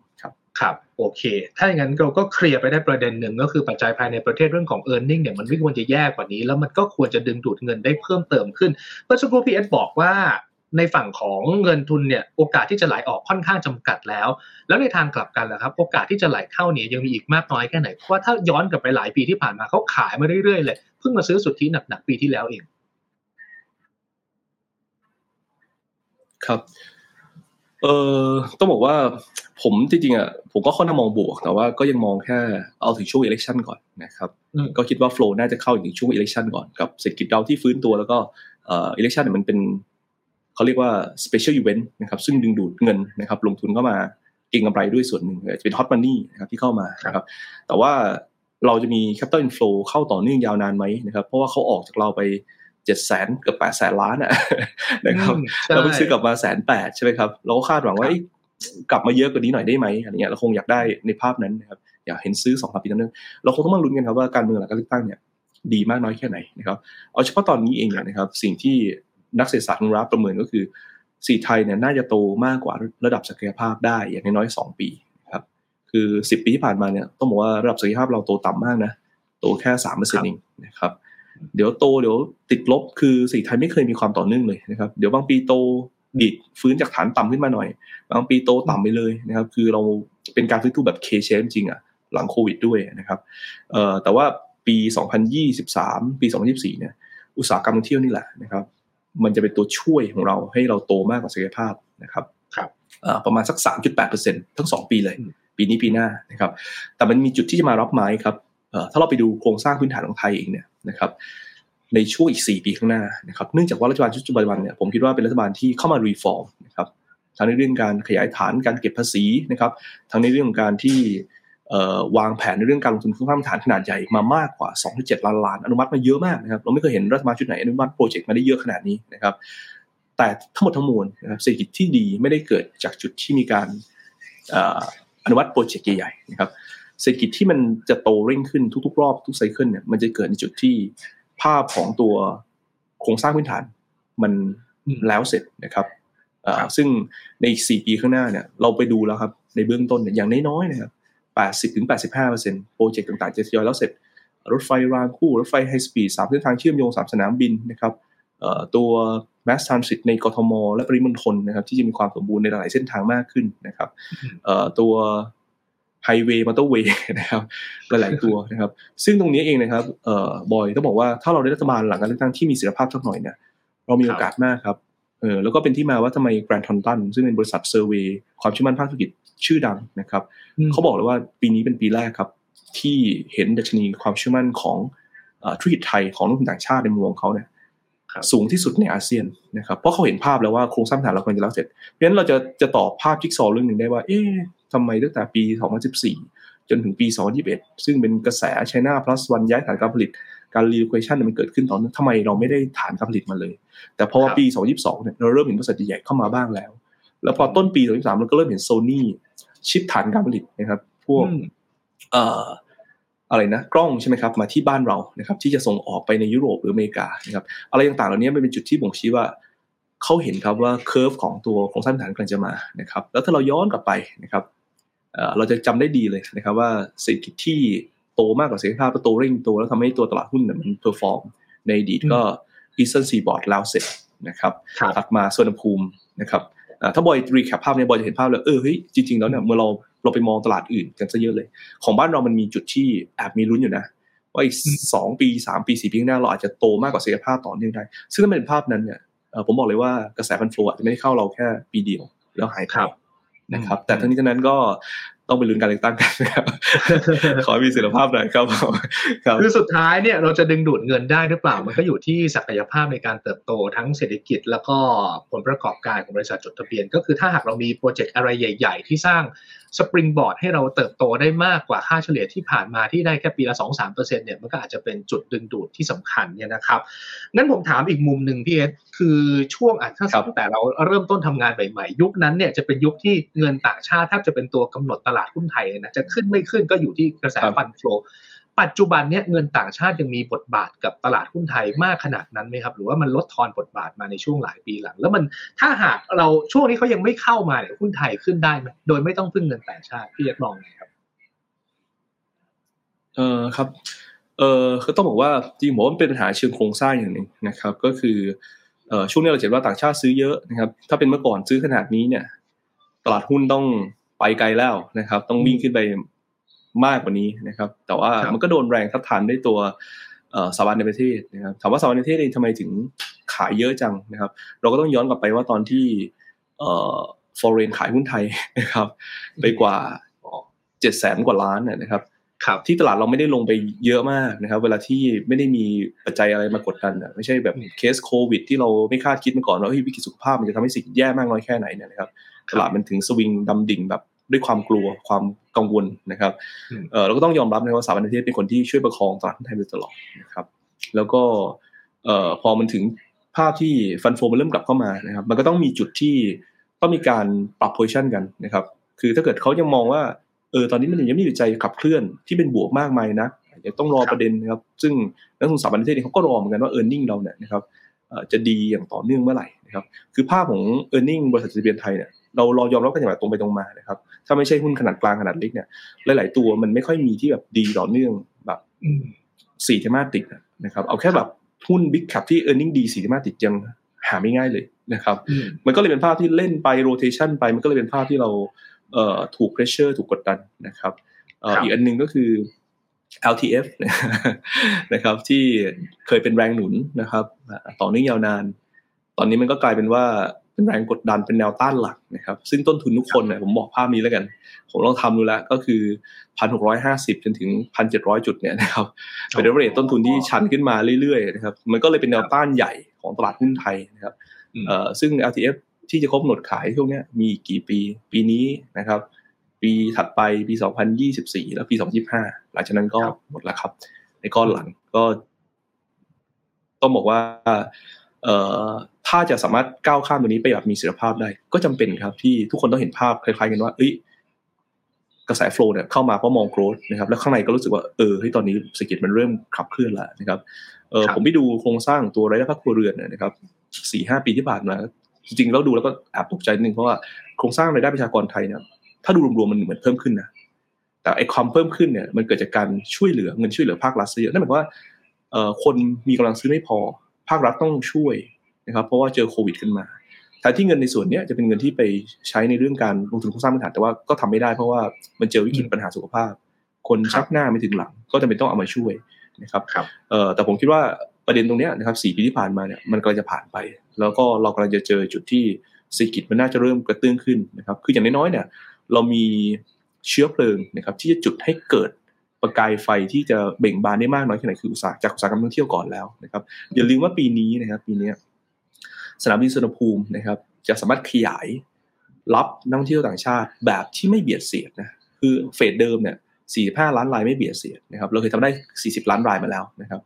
ครับโอเค ถ้าอย่างนั้นเราก็เคลียร์ไปได้ประเด็นหนึ่งก็คือปัจจัยภายในประเทศเรื่องของ e a r n i n g เนี่ยมันไม่ควรจะแย่กว่านี้ แล้วมันก็ควรจะดึงดูดเงินได้เพิ่มเติมขึ้นเมื่อสักครู่พีเอสบอกว่าในฝั่งของเงินทุนเนี่ยโอกาสที่จะไหลออกค่อนข้างจำกัดแล้ว แล้วในทางกลับกันล่ะครับ โอกาสที่จะไหลเข้าเนี่ยยังมีอีกมากน้อยแค่ไหนเพราะว่าถ้าย้อนกลับไปหลายปีที่ผ่านมาเขาขายมาเรื่อยๆเลยเพิ่งมาซื้อสุทธิหนักๆปีที่แล้วเอง ครับ เออต้องบอกว่าผมจริงๆอะผมก็ค่อนข้างมองบวกแต่ว่าก็ยังมองแค่เอาถึงช่วง election ก่อนนะครับก็คิดว่า flow น่าจะเข้าถึงช่วง election ก่อนกับเศรษฐกิจเราที่ฟื้นตัวแล้วก็เอ่อ election เนี่ยมันเป็นเขาเรียกว่า special event นะครับซึ่งดึงดูดเงินนะครับลงทุนเข้ามาเก็งกำไรด้วยส่วนหนึ่งจะเป็น hot money นะครับที่เข้ามานะครับแต่ว่าเราจะมี capital inflow เข้าต่อเนื่องยาวนานไหมนะครับเพราะว่าเขาออกจากเราไป เจ็ดแสนเกือบแปดแสนล้านอะนะครับเราไปซื้อกลับมาแสนแปดใช่ไหมครับเราก็คาดหวังว่ากลับมาเยอะกว่านี้หน่อยได้ไหมอะไรเงี้ยเราคงอยากได้ในภาพนั้นนะครับอยากเห็นซื้อสองปีนั้นเราคงต้องมาลุ้นกันครับว่าการเมืองหลังการเลือกตั้งเนี่ยดีมากน้อยแค่ไหนนะครับเอาเฉพาะตอนนี้เองนะครับ สิ่งที่นักเศรษฐศาสตร์รับประเมินก็คือสีไทยเนี่ยน่าจะโตมากกว่าระดับศักยภาพได้อย่างน้อยๆสองปีครับคือสิบปีที่ผ่านมาเนี่ยต้องบอกว่าระดับศักยภาพเราโตต่ำมากนะโตแค่สามเปอร์เซ็นต์เองนะครับ เดี๋ยวโตเดี๋ยวติดลบคือสีไทยไม่เคยมีความต่อเนื่องเลยนะครับเดี๋ยวบางปีโตดีดฟื้นจากฐานต่ำขึ้นมาหน่อย บางปีโตต่ำไปเลยนะครับ คือเราเป็นการฟื้นตัวแบบ K shape จริงอะหลังโควิดด้วยนะครับเอ่อแต่ว่าปี 2023 ปี 2024 เนี่ย อุตสาหกรรมท่องเที่ยวนี่แหละนะครับ มันจะเป็นตัวช่วยของเราให้เราโตมากกว่าศักยภาพนะครับครับประมาณสัก 3.8%ทั้ง 2 ปีเลย ปีนี้ปีหน้านะครับ แต่มันมีจุดที่จะมารับไม้ครับถ้าเราไปดูโครงสร้างพื้นฐานของไทยเองเนี่ย นะครับในช่วงอีก 4 ปีข้างหน้านะครับเนื่องจากว่ารัฐบาลชุดปัจจุบันเนี่ยผมคิดว่าเป็นรัฐบาลที่เข้ามา reform นะครับทั้งในเรื่องการขยายฐานการเก็บภาษีนะครับทั้งในเรื่องของการที่วางแผนในเรื่องการลงทุนโครงสร้างฐานขนาดใหญ่มามากกว่า 2-7 ล้านล้านอนุมัติมาเยอะมากนะครับเราไม่เคยเห็นรัฐบาลชุดไหนอนุมัติโปรเจกต์มาได้เยอะขนาดนี้นะครับแต่ทั้งหมดทั้งมวลนะครับเศรษฐกิจที่ดีไม่ได้เกิดจากจุดที่มีการอนุมัติโปรเจกต์ใหญ่ๆนะครับ เศรษฐกิจที่มันจะโตเร่งขึ้นทุกๆ รอบทุก cycle เนี่ยมันจะเกิดในจุดที่ภาพของตัวโครงสร้างพื้นฐานมันแล้วเสร็จนะครับซึ่งในอีก4ปีข้างหน้าเนี่ยเราไปดูแล้วครับในเบื้องต้นเนี่ยอย่างน้อยๆนะครับ80ถึง85%โปรเจกต์ต่างๆจะทยอยแล้วเสร็จ รถไฟรางคู่ รถไฟ high speed สามเส้นทางเชื่อมโยงสามสนามบินนะครับตัว mass transit ในกทม และปริมณฑลนะครับที่จะมีความสมบูรณ์ในหลายเส้นทางมากขึ้นนะครับตัว ไฮเวย์มอเตอร์เวย์นะครับหลายๆตัวนะครับ ซึ่งตรงนี้เองนะครับบอยต้องบอกว่าถ้าเราได้รัฐบาลหลังการเลือกตั้งที่มีเสถียรภาพสักหน่อยเนี่ยเรามีโอกาสมากครับเออแล้วก็เป็นที่มาว่าทำไม Grant Thornton ซึ่งเป็นบริษัท survey ความเชื่อมั่นภาคธุรกิจชื่อดังนะครับเขาบอกเลยว่าปีนี้เป็นปีแรกครับ ที่เห็นดัชนีความเชื่อมั่นของธุรกิจไทยของนักลงทุนต่างชาติในมุมของเขาเนี่ยสูงที่สุดในอาเซียนนะครับเพราะเขาเห็นภาพแล้วว่าโครงสร้างฐานเราควรจะแล้วเสร็จเพราะฉะนั้นเราจะจะตอบภาพจิ๊กซอว์เรื่องหนึ่งได้ว่า เอ๊ะ ทำไมตั้งแต่ปี 2014 จนถึงปี 2021 ซึ่งเป็นกระแส China plus one ย้ายฐานการผลิต การ relocation มันเกิดขึ้นตอนนั้นทำไมเราไม่ได้ฐานการผลิตมาเลย แต่พอปี 2022 เนี่ยเราเริ่มเห็นบริษัทใหญ่เข้ามาบ้างแล้ว แล้วพอต้นปี 2023 เราก็เริ่มเห็น Sony shift ฐานการผลิตนะครับพวกเอ่ออะไรนะกล้องใช่ไหมครับมาที่บ้านเรานะครับที่จะส่งออกไปในยุโรปหรืออเมริกานะครับอะไรต่างๆเหล่านี้มันเป็นจุดที่บ่งชี้ว่าเขาเห็นครับว่า curve ของตัวโครงสร้างฐานกำลังจะมานะครับแล้วถ้าเราย้อนกลับไปนะครับ เราจะจำได้ดีเลยนะครับว่าเศรษฐกิจที่โตมากกว่าเศรษฐกิจภาพโตเร่งโตแล้วทำให้ตัวตลาดหุ้นมัน perform ในอดีตก็ Eastern Seaboard แล้วเสร็จนะครับถัดมาสุวรรณภูมินะครับถ้าบอย recap ภาพเนี่ยบอยจะเห็นภาพเลยเออเฮ้ยจริงๆแล้วเนี่ยเมื่อเราเราไปมองตลาดอื่นกันซะเยอะเลย ของบ้านเรามันมีจุดที่แอบมีลุ้นอยู่นะว่าอีกสองปีสามปีสี่ปีข้างหน้าเราอาจจะโตมากกว่าศักยภาพต่อเนื่องได้ ซึ่งถ้าเป็นภาพนั้นเนี่ยผมบอกเลยว่ากระแสฟันฟลูอาจจะไม่ได้เข้าเราแค่ปีเดียว แล้วหายไป นะครับ แต่ทั้งนี้ทั้งนั้นก็ต้องไปลุ้นการเลือกตั้งกันนะครับขอให้มีศิลภาพหน่อยครับคือสุดท้ายเนี่ยเราจะดึงดูดเงินได้หรือเปล่า มันก็อยู่ที่ศักยภาพในการเติบโตทั้งเศรษฐกิจ แล้วก็ผลประกอบการของบริษัทจดทะเบียน ก็คือถ้าหากเรามีโปรเจกต์อะไรใหญ่ ๆ ที่สร้าง สปริงบอร์ดให้เราเติบโตได้มากกว่าค่าเฉลี่ยที่ผ่านมาที่ได้แค่ปีละ 2-3%เนี่ยมันก็อาจจะเป็นจุดดึงดูดที่สำคัญเนี่ยนะครับงั้นผมถามอีกมุมหนึ่งพี่เอสคือช่วงอะถ้าตั้งแต่เราเริ่มต้นทำงานใหม่ๆ ยุคนั้นเนี่ยจะเป็นยุคที่เงินต่างชาติแทบจะเป็นตัวกำหนดตลาดหุ้นไทยนะจะขึ้นไม่ขึ้นก็อยู่ที่กระแสฟันโฟ ปัจจุบันเนี้ยเงินต่างชาติยังมีบทบาทกับตลาดหุ้นไทยมากขนาดนั้นไหมครับ หรือว่ามันลดทอนบทบาทมาในช่วงหลายปีหลัง แล้วมันถ้าหากเราช่วงนี้เขายังไม่เข้ามาเนี่ยหุ้นไทยขึ้นได้ไหมโดยไม่ต้องพึ่งเงินต่างชาติพี่ยักมองไงครับเออครับเออคือต้องบอกว่าจริงผมว่ามันเป็นปัญหาเชิงโครงสร้างอย่างหนึ่งนะครับ ก็คือเออช่วงนี้เราเห็นว่าต่างชาติซื้อเยอะนะครับ ถ้าเป็นเมื่อก่อนซื้อขนาดนี้เนี่ย ตลาดหุ้นต้องไปไกลแล้วนะครับ ต้องวิ่งขึ้นไป มากกว่านี้นะครับ แต่ว่ามันก็โดนแรงทัดทานด้วยตัวสถาบันในประเทศนะครับถามว่าสถาบันในประเทศเองทำไมถึงขายเยอะจังนะครับ เราก็ต้องย้อนกลับไปว่าตอนที่ฟอร์เรนขายหุ้นไทยนะครับ ไปกว่าเจ็ดแสนกว่าล้านนะครับครับที่ตลาดเราไม่ได้ลงไปเยอะมากนะครับ เวลาที่ไม่ได้มีปัจจัยอะไรมากดดันอะไม่ใช่แบบเคสโควิด ที่เราไม่คาดคิดมาก่อนว่าวิกฤตสุขภาพมันจะทำให้สิ่งแย่มากน้อยแค่ไหนเนี่ยนะครับตลาดมันถึงสวิงดำดิ่งแบบ ด้วยความกลัวความกังวลนะครับเออเราก็ต้องยอมรับนะว่าสถาบันเทศเป็นคนที่ช่วยประคองตลาดไทยมาตลอดนะครับ แล้วก็เอ่อพอมันถึงภาพที่ฟันโฟมันเริ่มกลับเข้ามานะครับ มันก็ต้องมีจุดที่ต้องมีการปรับโพซิชันกันนะครับ คือถ้าเกิดเขายังมองว่าเออตอนนี้มันยังไม่มีใจขับเคลื่อนที่เป็นบวกมากมายนะยังต้องรอประเด็นนะครับ ซึ่งนักลงทุนสถาบันเทศเขาก็รอเหมือนกันว่าเออร์เน็งเราเนี่ยนะครับ จะดีอย่างต่อเนื่องเมื่อไหร่นะครับคือภาพของ e a r n i n g บริษัทจดทะเบียนไทยเนี่ยเราเรายอมรับกันอย่างตรงไปตรงมานะครับถ้าไม่ใช่หุ้นขนาดกลางขนาดเล็กเนี่ยหลาย ๆ ตัวมันไม่ค่อยมีที่แบบดีต่อเนื่องแบบสี่ไตรมาสติดนะครับเอาแค่แบบหุ้น big cap ที่ e a r n i n g ดีสี่เทมาติดยังหาไม่ง่ายเลยนะครับมันก็เลยเป็นภาพที่เล่นไป rotation ไปมันก็เลยเป็นภาพที่เราถูก pressure ถูกกดดันนะครับอีกอันนึงก็คือ LTF นะครับที่เคยเป็นแรงหนุนนะครับ ต่อเนื่องยาวนาน ตอนนี้มันก็กลายเป็นว่าเป็นแรงกดดันเป็นแนวต้านหลักนะครับ ซึ่งต้นทุนทุกคนเนี่ยผมบอกภาพนี้แล้วกัน ผมลองทำดูแล้วก็คือพันหกร้อยห้าสิบจนถึงพันเจ็ดร้อยจุดเนี่ยนะครับเป็นเรทต้นทุนที่ชันขึ้นมาเรื่อยๆนะครับมันก็เลยเป็นแนวต้านใหญ่ของตลาดหุ้นไทยนะครับเอ่อซึ่ง LTF ที่จะครบหนดขายช่วงนี้มีกี่ปีปีนี้นะครับ ปีถัดไปปี 2024 แล้วปี 2025 หลังจากนั้นก็หมดแล้วครับ ในก้อนหลังก็ต้องบอกว่า เอ่อถ้าจะสามารถก้าวข้ามตัวนี้ไปแบบมีเสถียรภาพได้ ก็จำเป็นครับที่ทุกคนต้องเห็นภาพคล้ายๆกันว่า เอ้ยกระแสโฟล์เนี่ยเข้ามาเพราะมองโกรดนะครับ แล้วข้างในก็รู้สึกว่าเออที่ตอนนี้เศรษฐกิจมันเริ่มขับเคลื่อนแล้วนะครับเออผมไปดูโครงสร้างตัวรายได้ภาคครัวเรือนนะครับสี่ห้าปีที่ผ่านมาจริงๆแล้วดูแล้วก็แอบตกใจนิดนึงเพราะว่าโครงสร้างรายได้ประชากรไทยเนี่ย ถ้าดูรวมๆมันเหมือนเพิ่มขึ้นนะแต่ไอ้ความเพิ่มขึ้นเนี่ยมันเกิดจากการช่วยเหลือเงินช่วยเหลือภาครัฐเยอะนั่นหมายความว่าเอ่อคนมีกำลังซื้อไม่พอ ภาครัฐต้องช่วยนะครับ เพราะว่าเจอโควิดขึ้นมาแทนที่เงินในส่วนนี้จะเป็นเงินที่ไปใช้ในเรื่องการลงทุนโครงสร้างพื้นฐานแต่ว่าก็ทำไม่ได้เพราะว่ามันเจอวิกฤตปัญหาสุขภาพ คนชักหน้าไม่ถึงหลัง ก็จะเป็นต้องเอามาช่วยนะครับเอ่อแต่ผมคิดว่าประเด็นตรงนี้นะครับสี่ปีที่ผ่านมาเนี่ยมันกำลังจะผ่านไป แล้วก็เรากำลังจะเจอจุดที่เศรษฐกิจมันน่าจะเริ่มกระเตื้องขึ้นนะครับ คืออย่างน้อยๆเนี่ย เรามีเชื้อเพลิงนะครับที่จะจุดให้เกิดประกายไฟที่จะเบ่งบานได้มากน้อยแค่ไหนคืออุตสาหจากอุตสาหกรรมท่องเที่ยวก่อนแล้วนะครับอย่าลืมว่าปีนี้นะครับปีนี้สนามบินสุวรรณภูมินะครับ จะสามารถขยายรับนักท่องเที่ยวต่างชาติแบบที่ไม่เบียดเสียดนะคือเฟสเดิมเนี่ย45 ล้านรายไม่เบียดเสียดนะครับเราเคยทำได้ 40 ล้านรายมาแล้วนะครับ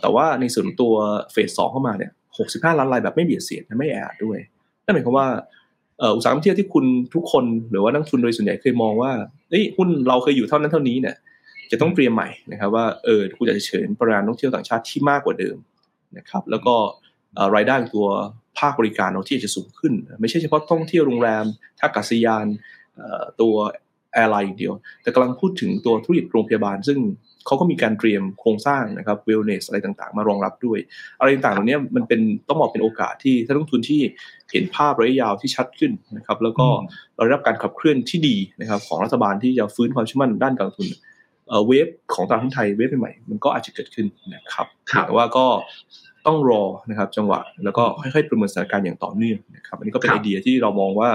แต่ว่าในส่วนตัวเฟสสองเข้ามาเนี่ย65 ล้านรายแบบไม่เบียดเสียดไม่แอดด้วยนั่นหมายความว่า อุตสาหกรรมเที่ยวที่คุณทุกคนหรือว่านักทุนโดยส่วนใหญ่เคยมองว่าเฮ้ยหุ้นเราเคยอยู่เท่านั้นเท่านี้เนี่ยจะต้องเตรียมใหม่นะครับว่าเออคุณเผชิญปริมาณนักเที่ยวต่างชาติที่มากกว่าเดิมนะครับแล้วก็รายได้ตัวภาคบริการเราที่จะสูงขึ้น ไม่ใช่เฉพาะท่องเที่ยวโรงแรมท่าอากาศยานตัว airline เดียว แต่กำลังพูดถึงตัวธุรกิจโรงพยาบาล ซึ่งเขาก็มีการเตรียมโครงสร้างนะครับ wellness อะไรต่างๆ มารองรับด้วย อะไรต่างๆเหล่านี้มันเป็นต้องบอกเป็นโอกาสที่ถ้าลงทุนที่เห็นภาพระยะยาวที่ชัดขึ้นนะครับ แล้วก็เราได้รับการขับเคลื่อนที่ดีนะครับของรัฐบาลที่จะฟื้นความเชื่อมั่นด้านการลงทุนเวฟของตลาดหุ้นไทยเวฟใหม่มันก็อาจจะเกิดขึ้นนะครับแต่ว่าก็ต้องรอนะครับจังหวะแล้วก็ค่อยๆประเมินสถานการณ์อย่างต่อเนื่องนะครับ อันนี้ก็เป็นไอเดียที่เรามองว่า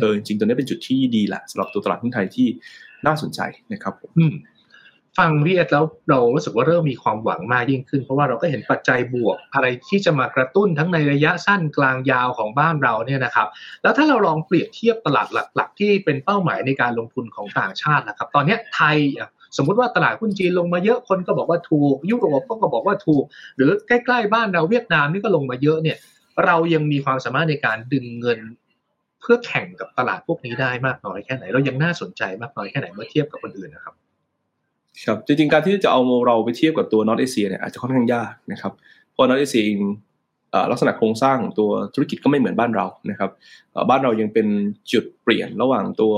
เออจริงตัวนี้เป็นจุดที่ดีแหละสำหรับตัวตลาดหุ้นไทยที่น่าสนใจนะครับผมฟังพี่เอสแล้วเรารู้สึกว่าเริ่มมีความหวังมากยิ่งขึ้น เพราะว่าเราก็เห็นปัจจัยบวก อะไรที่จะมากระตุ้นทั้งในระยะสั้นกลางยาวของบ้านเราเนี่ยนะครับ แล้วถ้าเราลองเปรียบเทียบตลาดหลัก ๆ ที่เป็นเป้าหมายในการลงทุนของต่างชาตินะครับ ตอนนี้ไทยสมมติว่าตลาดหุ้นจีนลงมาเยอะคนก็บอกว่าถูก ยุโรปก็บอกว่าถูก หรือใกล้ ๆ บ้านเราเวียดนามนี่ก็ลงมาเยอะเนี่ยเรายังมีความสามารถในการดึงเงิน เพื่อแข่งกับตลาดพวกนี้ได้มากน้อยแค่ไหน เรายังน่าสนใจมากน้อยแค่ไหนเมื่อเทียบกับคนอื่นนะครับครับจริงๆการที่จะเอาเราไปเทียบกับตัวนอตเอเชียเนี่ยอาจจะค่อนข้างยากนะครับเพราะ North Asia เองลักษณะโครงสร้างของตัวธุรกิจก็ไม่เหมือนบ้านเรานะครับบ้านเรายังเป็นจุดเปลี่ยนระหว่างตัว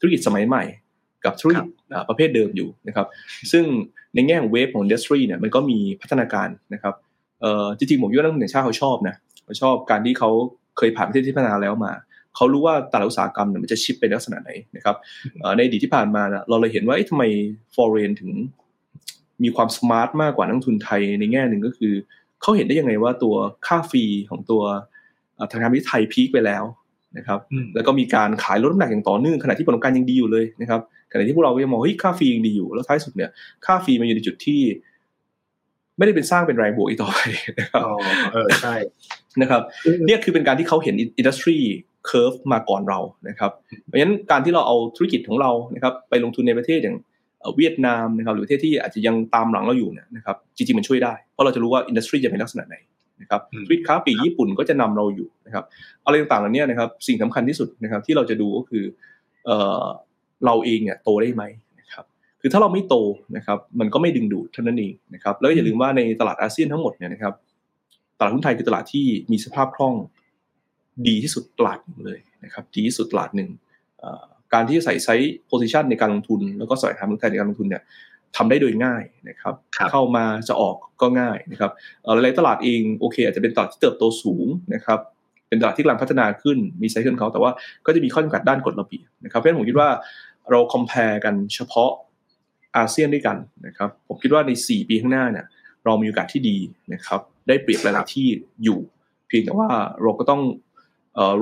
ธุรกิจสมัยใหม่ กับธุรกิจประเภทเดิมอยู่นะครับซึ่งในแง่ของ wave ของ industry เนี่ยมันก็มีพัฒนาการนะครับจริงๆผมว่านักลงทุนชาติเขาชอบนะเขาชอบการที่เขาเคยผ่านประเทศที่พัฒนาแล้วมา เขารู้ว่าแต่ละอุตสาหกรรมเนี่ยมันจะ shift เป็นลักษณะไหนนะครับในอดีตที่ผ่านมาเราเลยเห็นว่าทำไมforeign ถึงมีความ smart มากกว่านักทุนไทยในแง่หนึ่งก็คือเขาเห็นได้ยังไงว่าตัวค่า fee ของตัวธนาคารพาณิชย์ไทย peak ไปแล้วนะครับแล้วก็มีการขายลดน้ำหนักอย่างต่อเนื่องขณะที่ผลประกอบการยังดีอยู่เลยนะครับขณะที่พวกเราก็ยังมองเฮ้ยค่า fee ยังดีอยู่ แล้วท้ายสุดเนี่ยค่า fee มันอยู่ในจุดที่ ไม่ได้เป็นสร้างเป็นแรงบวกอีกต่อไปนะครับเออใช่นะครับ เนี่ยคือเป็นการที่เขาเห็น industry curve มาก่อนเรานะครับเพราะฉะนั้นการที่เราเอาธุรกิจของเรานะครับไปลงทุนในประเทศอย่างเวียดนามนะครับหรือประเทศที่อาจจะยังตามหลังเราอยู่เนี่ยนะครับจริงๆมันช่วยได้เพราะเราจะรู้ว่าอินดัสทรีจะเป็นลักษณะไหนนะครับธุรกิจค้าปลีกญี่ปุ่นก็จะนำเราอยู่นะครับอะไรต่างๆเหล่านี้นะครับสิ่งสำคัญที่สุดนะครับที่เราจะดูก็คือเออเราเองเนี่ยโตได้ไหมนะครับคือถ้าเราไม่โตนะครับมันก็ไม่ดึงดูดเท่านั้นเองนะครับแล้วอย่าลืมว่าในตลาดอาเซียนทั้งหมดเนี่ยนะครับตลาดหุ้นไทยคือตลาดที่มีสภาพคล่อง ดีที่สุดตลาดหนึ่งเลยนะครับดีที่สุดตลาดหนึ่งการที่จะใส่ size position ในการลงทุน แล้วก็ใส่หาเงินแทนในการลงทุนเนี่ยทำได้โดยง่ายนะครับเข้ามาจะออกก็ง่ายนะครับหลายตลาดเองโอเค อาจจะเป็นตลาดที่เติบโตสูงนะครับเป็นตลาดที่กำลังพัฒนาขึ้นมี cycle เขาแต่ว่าก็จะมีข้อจำกัดด้านกฎระเบียบนะครับเพราะฉะนั้นผมคิดว่าเรา compare กันเฉพาะอาเซียนด้วยกันนะครับผมคิดว่าใน 4 ปีข้างหน้าเนี่ยเรามีโอกาสที่ดีนะครับได้เปรียบหลายที่อยู่ เพียงแต่ว่าเราก็ต้อง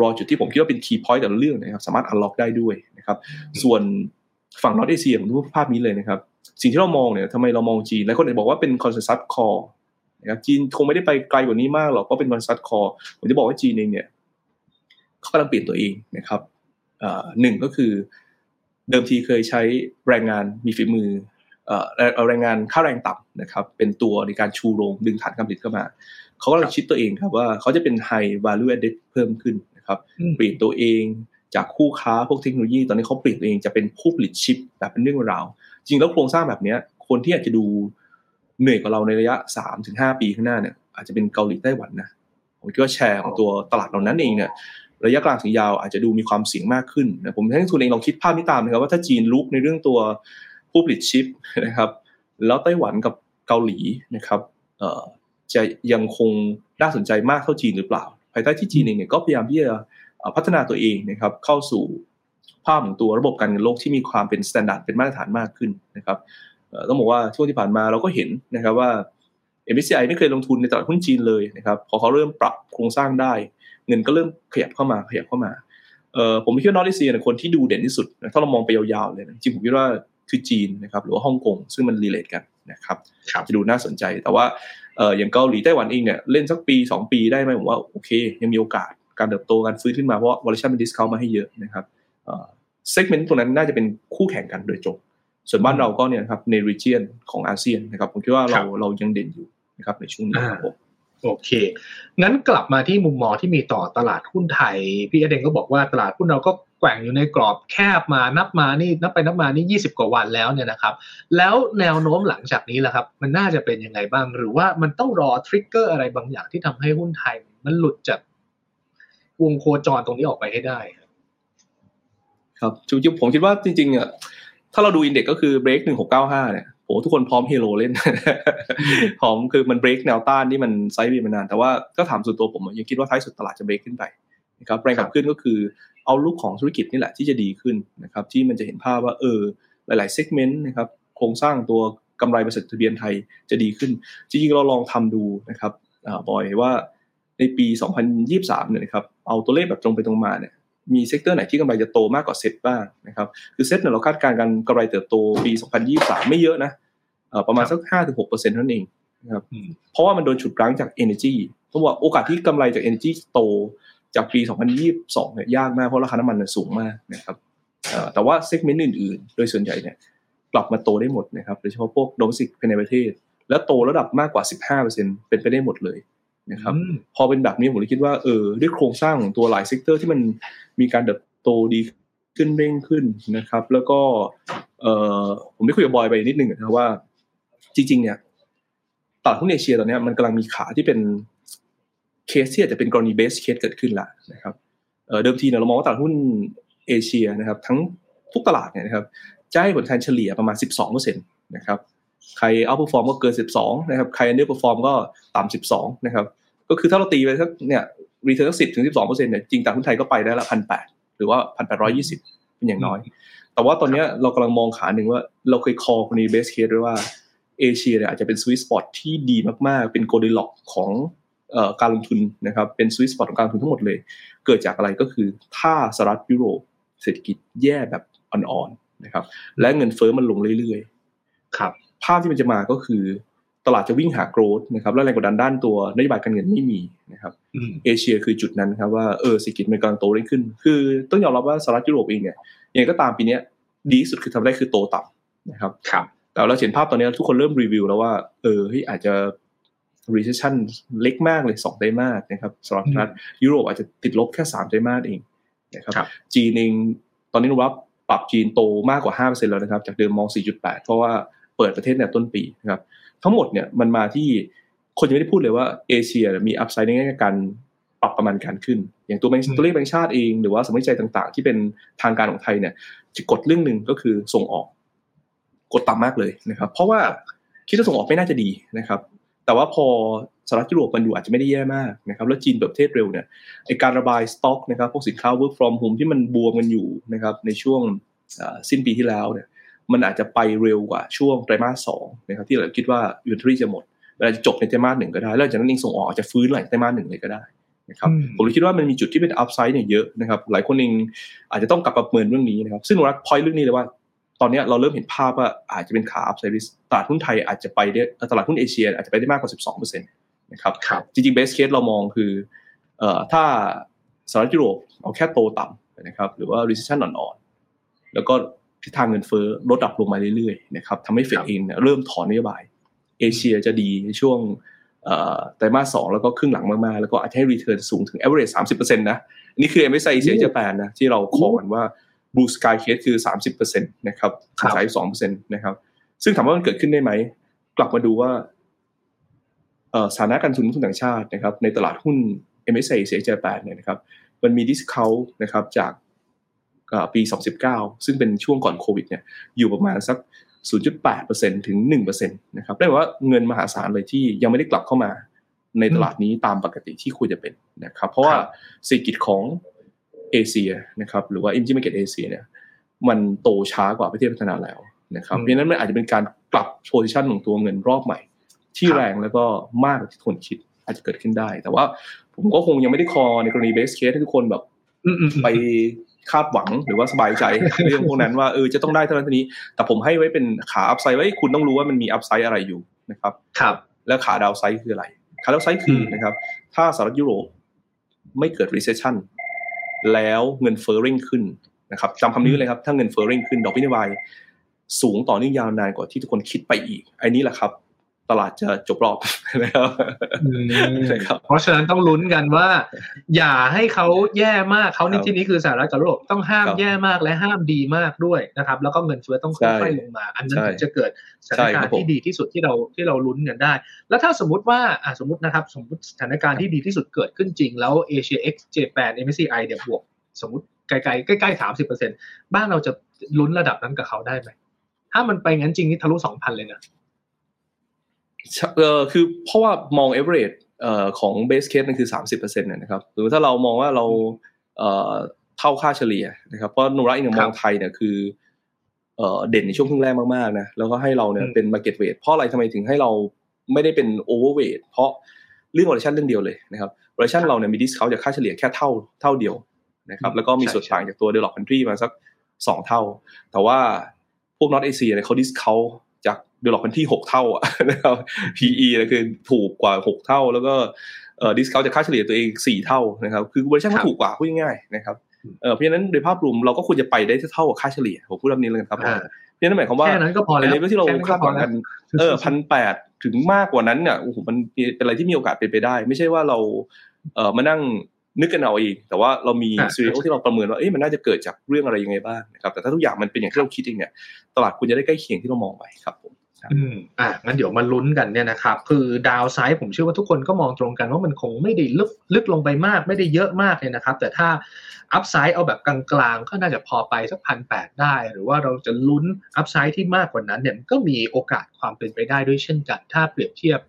รอจุดที่ผมคิดว่าเป็น key point แต่ละเรื่องนะครับสามารถ unlock ได้ด้วยนะครับส่วนฝั่ง North Asia ผมดูภาพนี้เลยนะครับ สิ่งที่เรามองเนี่ยทำไมเรามองจีนหลายคนอาจจะบอกว่าเป็น consensus call นะครับจีนคงไม่ได้ไปไกลกว่านี้มากหรอกก็เป็น consensus call ผมจะบอกว่าจีนเองเนี่ยเขากำลังเปลี่ยนตัวเองนะครับหนึ่งก็คือเดิมทีเคยใช้แรงงานมีฝีมือแรงงานค่าแรงต่ำนะครับ เป็นตัวในการชูโรงดึงฐานการผลิตเข้ามา เขาก็เลยคิดตัวเองครับว่าเขาจะเป็น high value added เพิ่มขึ้นนะครับเปลี่ยนตัวเองจากคู่ค้าพวกเทคโนโลยี ตอนนี้เขาเปลี่ยนตัวเองจะเป็นผู้ผลิตชิปแบบเป็นเรื่องราว จริงแล้วโครงสร้างแบบนี้คนที่อาจจะดูเหนื่อยกว่าเราในระยะสามถึงห้าปีข้างหน้าเนี่ยอาจจะเป็นเกาหลีไต้หวันนะผมคิดว่าแชร์ของตัวตลาดเหล่านั้นเองเนี่ยระยะกลางถึงยาวอาจจะดูมีความเสี่ยงมากขึ้นนะผมให้ทุนเองลองคิดภาพนี้ตามนะครับว่าถ้าจีนลุกในเรื่องตัวผู้ผลิตชิปนะครับ แล้วไต้หวันกับเกาหลีนะครับ จะยังคงน่าสนใจมากเท่าจีนหรือเปล่า ภายใต้ที่จีนเองเนี่ยก็พยายามที่จะพัฒนาตัวเองนะครับเข้าสู่ภาพของตัวระบบการเงินโลกที่มีความเป็นมาตรฐานเป็นมาตรฐานมากขึ้นนะครับต้องบอกว่าช่วงที่ผ่านมาเราก็เห็นนะครับว่า MSCI ไม่เคยลงทุนในตลาดหุ้นจีนเลยนะครับพอเขาเริ่มปรับโครงสร้างได้ เงินก็เริ่มขยับเข้ามาขยับเข้ามาเออผมคิดว่า North Asia คนที่ดูเด่นที่สุดถ้าเรามองไปยาวๆเลยจริงผมคิดว่าคือจีนนะครับหรือว่าฮ่องกงซึ่งมัน relate กันนะครับจะดูน่าสนใจแต่ว่า เอออย่างเกาหลีไต้หวันเองเนี่ยเล่นสักปี 2 ปีได้ไหมผมว่าโอเค ยังมีโอกาสการเติบโตการฟื้นขึ้นมาเพราะ valuation เป็น discount มาให้เยอะนะครับ segment ตรงนั้นน่าจะเป็นคู่แข่งกันโดยตรงส่วนบ้านเราก็เนี่ยครับใน region ของอาเซียนนะครับผมคิดว่าเราเรายังเด่นอยู่นะครับในช่วงนี้ครับผมโอเค งั้นกลับมาที่มุมมองที่มีต่อตลาดหุ้นไทย พี่เดงก็บอกว่าตลาดหุ้นเราก็ แกว่งอยู่ในกรอบแคบมานับมานี่นับไปนับมานี่ยี่สิบกว่าวันแล้วเนี่ยนะครับ แล้วแนวโน้มหลังจากนี้ล่ะครับ มันน่าจะเป็นยังไงบ้าง หรือว่ามันต้องรอทริกเกอร์อะไรบางอย่างที่ทำให้หุ้นไทย มันหลุดจากวงโคจรตรงนี้ออกไปให้ได้ ครับจริงๆผมคิดว่าจริงๆอะถ้าเราดูอินเด็กก็คือเบรกหนึ่งหกเก้าห้าเนี่ยโอ้ทุกคนพร้อมเฮโลเล่น พร้อมคือมันเบรกแนวต้านที่มัน sideway มานาน แต่ว่าก็ถามส่วนตัวผมยังคิดว่าท้ายสุดตลาดจะเบรกขึ้นไปนะครับแรงขับขึ้นก็คือ outlook ของธุรกิจนี่แหละที่จะดีขึ้นนะครับที่มันจะเห็นภาพว่าเออหลายๆ segment นะครับโครงสร้างตัวกำไรบริษัททะเบียนไทยจะดีขึ้น จริงๆเราลองทำดูนะครับบอยว่าในปี 2023 เนี่ยนะครับเอาตัวเลขแบบตรงไปตรงมาเนี่ยมี sector ไหนที่กำไรจะโตมากกว่าเซ็ตบ้างนะครับคือเซ็ตเนี่ยเราคาดการณ์กันกำไรเติบโตปี 2023 ไม่เยอะนะประมาณสัก 5-6%เท่านั้นเองนะครับเพราะว่ามันโดนฉุดรั้งจาก Energy เพราะว่าโอกาสที่กำไรจาก Energy โต จากปี 2022เนี่ยยากมากเพราะราคาน้ำมันสูงมากนะครับแต่ว่า segment อื่นๆ โดยส่วนใหญ่เนี่ยกลับมาโตได้หมดนะครับโดยเฉพาะพวก domestic ภายในประเทศ แล้วโตระดับมากกว่า 15%เป็นไปได้หมดเลยนะครับพอเป็นแบบนี้ผมเลยคิดว่าเออด้วยโครงสร้างของตัวหลาย sector ที่มันมีการเติบโตดีขึ้นเร่งขึ้นนะครับ แล้วก็เออผมได้คุยกับบอยไปนิดนึงนะว่าจริงๆเนี่ยตลาดหุ้นเอเชียตอนนี้มันกำลังมีขาที่เป็น เคสที่อาจจะเป็นกรณี base case เกิดขึ้นละนะครับเดิมทีเนี่ยเรามองว่าตลาดหุ้นเอเชียนะครับทั้งทุกตลาดเนี่ยนะครับจะให้ผลตอบแทนเฉลี่ยประมาณ 12%นะครับใคร outperform ก็เกิน 12นะครับใคร underperform ก็ต่ำ12นะครับก็คือถ้าเราตีไปสักเนี่ย return สักสิบถึงสิบสองเปอร์เซ็นต์เนี่ยจริงตลาดหุ้นไทยก็ไปได้ละพันแปดหรือว่าพันแปดร้อยยี่สิบเป็นอย่างน้อย แต่ว่าตอนนี้เรากำลังมองขาหนึ่งว่าเราเคย call กรณี base case ด้วยว่าเอเชียเนี่ยอาจจะเป็น sweet spot ที่ดีมากๆ เป็น goldilocks ของ การลงทุนนะครับเป็น sweet spot ของการลงทุนทั้งหมดเลย เกิดจากอะไรก็คือถ้าสหรัฐยุโรปเศรษฐกิจแย่แบบอ่อนๆนะครับ และเงินเฟ้อมันลงเรื่อยๆครับภาพที่มันจะมาก็คือตลาดจะวิ่งหาโกรดนะครับแล้วแรงกดดันด้านตัวนโยบายการเงินไม่มีนะครับเอเชียคือจุดนั้นครับว่าเออเศรษฐกิจมันกำลังโตได้ขึ้น คือต้องยอมรับว่าสหรัฐยุโรปเองเนี่ยยังไงก็ตามปีนี้ดีสุดคือทำได้คือโตต่ำนะครับครับแต่เราเห็นภาพตอนนี้ทุกคนเริ่มรีวิวแล้วว่าเออเฮ้ยอาจจะ recession เล็กมากเลยสองไตรมาสนะครับสหรัฐยุโรปอาจจะติดลบแค่สามไตรมาสเองนะครับจีนเองตอนนี้รับปรับจีนโตมากกว่า 5%แล้วนะครับ จากเดิมมอง 4.8 เพราะว่าเปิดประเทศเนี่ยต้นปีนะครับทั้งหมดเนี่ยมันมาที่คนยังไม่ได้พูดเลยว่าเอเชียมีอัพไซด์ในแง่การปรับประมาณการขึ้น อย่างตัวแบงค์ตัวเลขแบงค์ชาติเองหรือว่าสมัยใจต่างๆ ที่เป็นทางการของไทยเนี่ยจะกดเรื่องหนึ่งก็คือส่งออก กดต่ำมากเลยนะครับ เพราะว่าคิดว่าส่งออกไม่น่าจะดีนะครับ แต่ว่าพอสหรัฐยุโรปมันดูอาจจะไม่ได้แย่มากนะครับแล้วจีนแบบเทศเร็วเนี่ยไอการระบายสต็อกนะครับพวกสินค้า work from home ที่มันบวมกันอยู่นะครับในช่วงสิ้นปีที่แล้วเนี่ยมันอาจจะไปเร็วกว่าช่วงไตรมาสสองนะครับที่เราคิดว่า inventory จะหมดเวลาจะจบในไตรมาสหนึ่งก็ได้ แล้วจากนั้นเองส่งออกจะฟื้นหลังไตรมาสหนึ่งเลยก็ได้นะครับผมคิดว่ามันมีจุดที่เป็น upside เนี่ยเยอะนะครับหลายคนเองอาจจะต้องกลับประเมินเรื่องนี้นะครับซึ่งเรา point เรื่องนี้เลยว่า ตอนนี้เราเริ่มเห็นภาพว่าอาจจะเป็นขา upside risk ตลาดหุ้นไทยอาจจะไปได้ตลาดหุ้นเอเชีย อาจจะไปได้มากกว่า 12%นะครับจริงๆ base case เรามองคือเอ่อถ้าสหรัฐยุโรปเอาแค่โตต่ำนะครับหรือว่า recession อ่อนๆแล้วก็ทิศทางเงินเฟ้อลดดับลงมาเรื่อยๆนะครับทำให้เฟดเองเริ่มถอนนโยบาย เอเชียจะดีในช่วงไตรมาสสองแล้วก็ครึ่งหลังมากๆ แล้วก็อาจจะให้ return สูงถึง average สามสิบเปอร์เซ็นต์นะนี่คือ MSCI เสียญี่ปุ่นนะที่เรา call กันว่า blue sky case คือสามสิบเปอร์เซ็นต์นะครับสายสองเปอร์เซ็นต์นะครับ ซึ่งถามว่ามันเกิดขึ้นได้ไหม กลับมาดูว่าสถานะการลงทุนต่างชาตินะครับ ในตลาดหุ้น MSCI เสียญี่ปุ่นเนี่ยนะครับ มันมี discount นะครับจากปี 2019 ซึ่งเป็นช่วงก่อนโควิดเนี่ยอยู่ประมาณสัก 0.8%ถึง 1%นะครับได้ว่าเงินมหาศาลเลยที่ยังไม่ได้กลับเข้ามาในตลาดนี้ตามปกติที่ควรจะเป็นนะครับ เพราะว่าเศรษฐกิจของ เอเชียนะครับหรือว่า emerging market เอเชียเนี่ยมันโตช้ากว่าประเทศพัฒนาแล้วนะครับเพราะนั้นมันอาจจะเป็นการปรับ position ของตัวเงินรอบใหม่ ที่แรงแล้วก็มากกว่าที่คนคิดอาจจะเกิดขึ้นได้ แต่ว่าผมก็คงยังไม่ได้ call ในกรณี base case ให้ทุกคนแบบไปคาดหวังหรือว่าสบายใจเรื่องพวกนั้นว่าเออจะต้องได้เท่านั้นเท่านี้ แต่ผมให้ไว้เป็นขา upside ไว้คุณต้องรู้ว่ามันมี upside อะไรอยู่นะครับ ครับ แล้วขา downside คืออะไร ขา downside คือนะครับ ถ้าสหรัฐยุโรปไม่เกิด recession แล้วเงินเฟ้อเร่งขึ้นนะครับจำคำนี้เลยครับถ้าเงินเฟ้อเร่งขึ้นดอกเบี้ยนโยบายสูงต่อเนื่องยาวนานกว่าที่ทุกคนคิดไปอีกไอ้นี้แหละครับ ตลาดจะจบรอบนะครับเพราะฉะนั้นต้องลุ้นกันว่า อย่าให้เขาแย่มากเขาในที่นี้คือสหรัฐกับโลกต้องห้ามแย่มากและห้ามดีมากด้วยนะครับ แล้วก็เงินเฟ้อต้องค่อยๆลงมา อันนั้นจะเกิดสถานการณ์ที่ดีที่สุดที่เราที่เราลุ้นกันได้ แล้วถ้าสมมติว่าสมมตินะครับสมมติสถานการณ์ที่ดีที่สุดเกิดขึ้นจริงแล้วเอเชีย ex Japan MSCI เดี๋ยวบวก สมมติไกลๆใกล้ๆสามสิบเปอร์เซ็นบ้านเราจะลุ้นระดับนั้นกับเขาได้ไหมถ้ามันไปงั้นจริงนี่ทะลุสองพันเลยนะ เออคือเพราะว่ามอง average เอ่อของ base case นั่นคือ 30%นะครับหรือถ้าเรามองว่าเราเอ่อเท่าค่าเฉลี่ยนะครับเพราะนุระอีกหนึ่งมองไทยเนี่ยคือเอ่อเด่นในช่วงครึ่งแรกมากๆนะแล้วก็ให้เราเนี่ยเป็น market weight เพราะอะไรทำไมถึงให้เราไม่ได้เป็น overweight เพราะเรื่อง valuation เรื่องเดียวเลยนะครับ valuation เราเนี่ยมี discount จากค่าเฉลี่ยแค่เท่าเท่าเดียวนะครับแล้วก็มีส่วนต่างจากตัว developed country มาสักสองเท่า แต่ว่าพวก North Asia เนี่ยเขา discount เดเวลลอปกันที่หกเท่าอะนะครับ PE นะคือถูกกว่าหกเท่า แล้วก็เอ่อ discount จากค่าเฉลี่ยตัวเองสี่เท่านะครับ คือเวอร์ชันก็ถูกกว่าพูดง่ายๆนะครับเออเพราะฉะนั้นโดยภาพรวมเราก็ควรจะไปได้เท่ากับค่าเฉลี่ยผมพูดแบบนี้เลยครับเพราะฉะนั้นหมายความว่าแค่นั้นก็พอแล้วที่เราคาดหวังกันเออพันแปดถึงมากกว่านั้นเนี่ยโอ้โหมันเป็นอะไรที่มีโอกาสเป็นไปได้ ไม่ใช่ว่าเราเออมานั่งนึกกันเอาเองแต่ว่าเรามีซีรีส์ที่เราประเมินว่าเอ๊ะมันน่าจะเกิดจากเรื่องอะไรยังไงบ้างนะครับแต่ถ้าทุกอย่างมันเป็นอย่างที่เราคิดเองเนี่ยตลาดคุณจะได้ใกล้เคียงที่เรามองไว้ครับผม อืมอะงั้นเดี๋ยวมาลุ้นกันเนี่ยนะครับ คือดาวไซด์ผมเชื่อว่าทุกคนก็มองตรงกันว่ามันคงไม่ได้ลึกลึกลงไปมากไม่ได้เยอะมากเลยนะครับ แต่ถ้าอัพไซด์เอาแบบกลางๆ ก็น่าจะพอไปสักพันแปดได้ หรือว่าเราจะลุ้นอัพไซด์ที่มากกว่านั้นเนี่ยก็มีโอกาสความเป็นไปได้ด้วยเช่นกัน ถ้าเปรียบเทียบ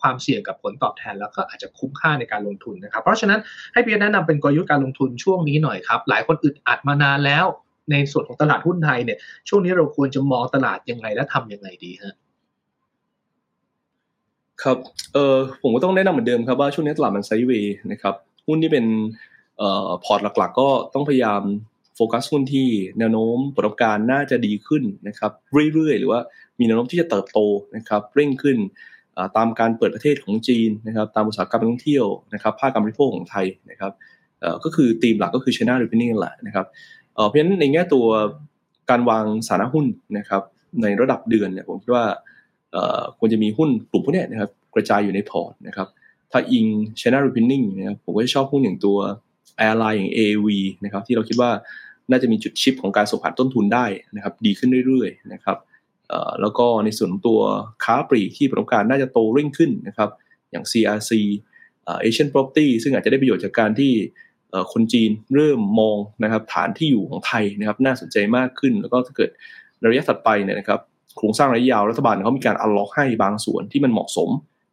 ความเสี่ยงกับผลตอบแทนแล้วก็อาจจะคุ้มค่าในการลงทุนนะครับ เพราะฉะนั้นให้พี่แนะนำเป็นกลยุทธ์การลงทุนช่วงนี้หน่อยครับ หลายคนอึดอัดมานานแล้ว ในส่วนของตลาดหุ้นไทยเนี่ย ช่วงนี้เราควรจะมองตลาดยังไงและทํำยังไงดีฮะคครับเออผมก็ต้องแนะนำเหมือนเดิมครับว่าช่วงนี้ตลาดมันไซด์เวย์นะครับหุ้นที่เป็นเอ่อพอร์ตหลักๆ ก็ต้องพยายามโฟกัสหุ้นที่แนวโน้มผลประกอบการน่าจะดีขึ้นนะครับเรื่อยๆ หรือว่ามีแนวโน้มที่จะเติบโตนะครับเร่งขึ้นตามการเปิดประเทศของจีนนะครับตามอุตสาหกรรมท่องเที่ยวนะครับภาคการบริโภคของไทยนะครับก็คือธีมหลักก็คือ China Reopening แหละนะครับ เพราะฉะนั้นในแง่ตัวการวางสาระหุ้นนะครับ ในระดับเดือนเนี่ยผมคิดว่าควรจะมีหุ้นกลุ่มพวกนี้นะครับกระจายอยู่ในพอร์ตนะครับถ้าอิง China Reopening นะครับผมก็จะชอบหุ้นอย่างตัว airline อย่าง AAV นะครับที่เราคิดว่าน่าจะมีจุด shift ของการส่งผ่านต้นทุนได้นะครับดีขึ้นเรื่อยๆนะครับแล้วก็ในส่วนของตัวค้าปลีกที่ประกอบการน่าจะโตเร่งขึ้นนะครับอย่าง CRC Asian Property ซึ่งอาจจะได้ประโยชน์จากการที่ คนจีนเริ่มมองนะครับฐานที่อยู่ของไทยนะครับน่าสนใจมากขึ้น แล้วก็ถ้าเกิดระยะถัดไปเนี่ยนะครับโครงสร้างระยะยาวรัฐบาลเขามีการ unlock ให้บางส่วนที่มันเหมาะสม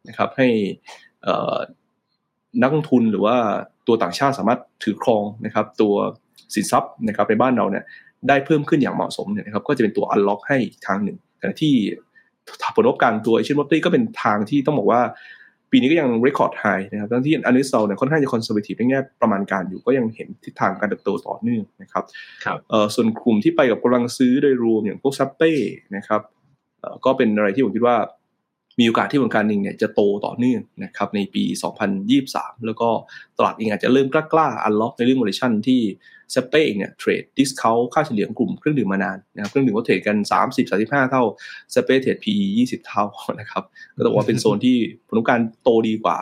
นะครับให้นักลงทุนหรือว่าตัวต่างชาติสามารถถือครองนะครับตัวสินทรัพย์นะครับในบ้านเราเนี่ยได้เพิ่มขึ้นอย่างเหมาะสมเนี่ยนะครับก็จะเป็นตัว unlock ให้ทางหนึ่งแต่ที่ผลประกอบการตัวเอเชียนมอเตอร์ก็เป็นทางที่ต้องบอกว่า ปีนี้ก็ยัง record high นะครับทั้งที่อันนี้เราเนี่ยค่อนข้างจะ conservative ในแง่ประมาณการอยู่ก็ยังเห็นทิศทางการเติบโตต่อเนื่องนะครับครับเอ่อส่วนกลุ่มที่ไปกับกำลังซื้อโดยรวมอย่างพวกเซ็ปเป้นะครับเอ่อก็เป็นอะไรที่ผมคิดว่า มีโอกาสที่ earning เนี่ยจะโตต่อเนื่องนะครับในปี 2023 แล้วก็ตลาดเองอาจจะเริ่มกล้าๆ unlock ในเรื่อง valuation ที่เซ็ปเป้เองเนี่ย trade discount ค่าเฉลี่ยกลุ่มเครื่องดื่มมานานนะครับเครื่องดื่มก็เทรดกัน 30-35 เท่าเซเป้ trade PE 20 เท่านะครับก็ต้องว่าเป็นโซนที่ผลการโตดีกว่า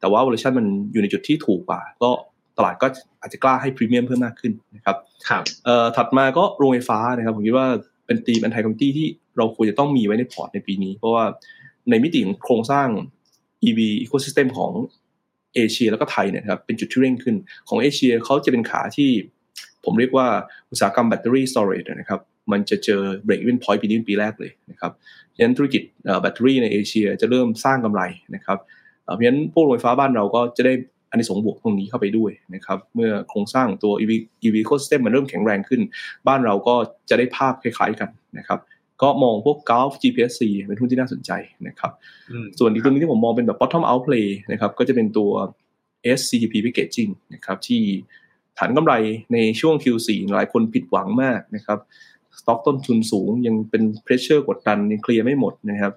แต่ว่า valuation มันอยู่ในจุดที่ถูกกว่า ก็ตลาดก็อาจจะกล้าให้พรีเมียมเพิ่มมากขึ้นนะครับครับเอ่อถัดมาก็โรงไฟฟ้านะครับผมคิดว่าเป็น theme anti-commodity ที่เราควรจะต้องมีไว้ในพอร์ตในปีนี้ เพราะว่า ในมิติของโครงสร้าง EV ecosystem ของเอเชียแล้วก็ไทยเนี่ยครับเป็นจุดที่เร่งขึ้นของเอเชียเขาจะเป็นขาที่ ผมเรียกว่าอุตสาหกรรม battery storage นะครับมันจะเจอ break-even point ปีนี้ปีแรกเลยนะครับฉะนั้นธุรกิจแบตเตอรี่ในเอเชียจะเริ่มสร้างกำไรนะครับเพราะฉะนั้นพวกโรงไฟฟ้าบ้านเราก็จะได้อานิสงส์บวกตรงนี้เข้าไปด้วยนะครับเมื่อโครงสร้างตัว EV EV ecosystem มันเริ่มแข็งแรงขึ้น บ้านเราก็จะได้ภาพคล้ายๆกันนะครับ ก็มองพวก Gulf GPSC เป็นหุ้นที่น่าสนใจนะครับ ส่วนอีกตัวนึงที่ผมมองเป็นแบบ bottom out play นะครับ ก็จะเป็นตัว SCG Packaging นะครับที่ฐานกำไรในช่วง Q4 หลายคนผิดหวังมากนะครับสต็อกต้นทุนสูงยังเป็น pressure กดดันยังเคลียร์ไม่หมดนะครับ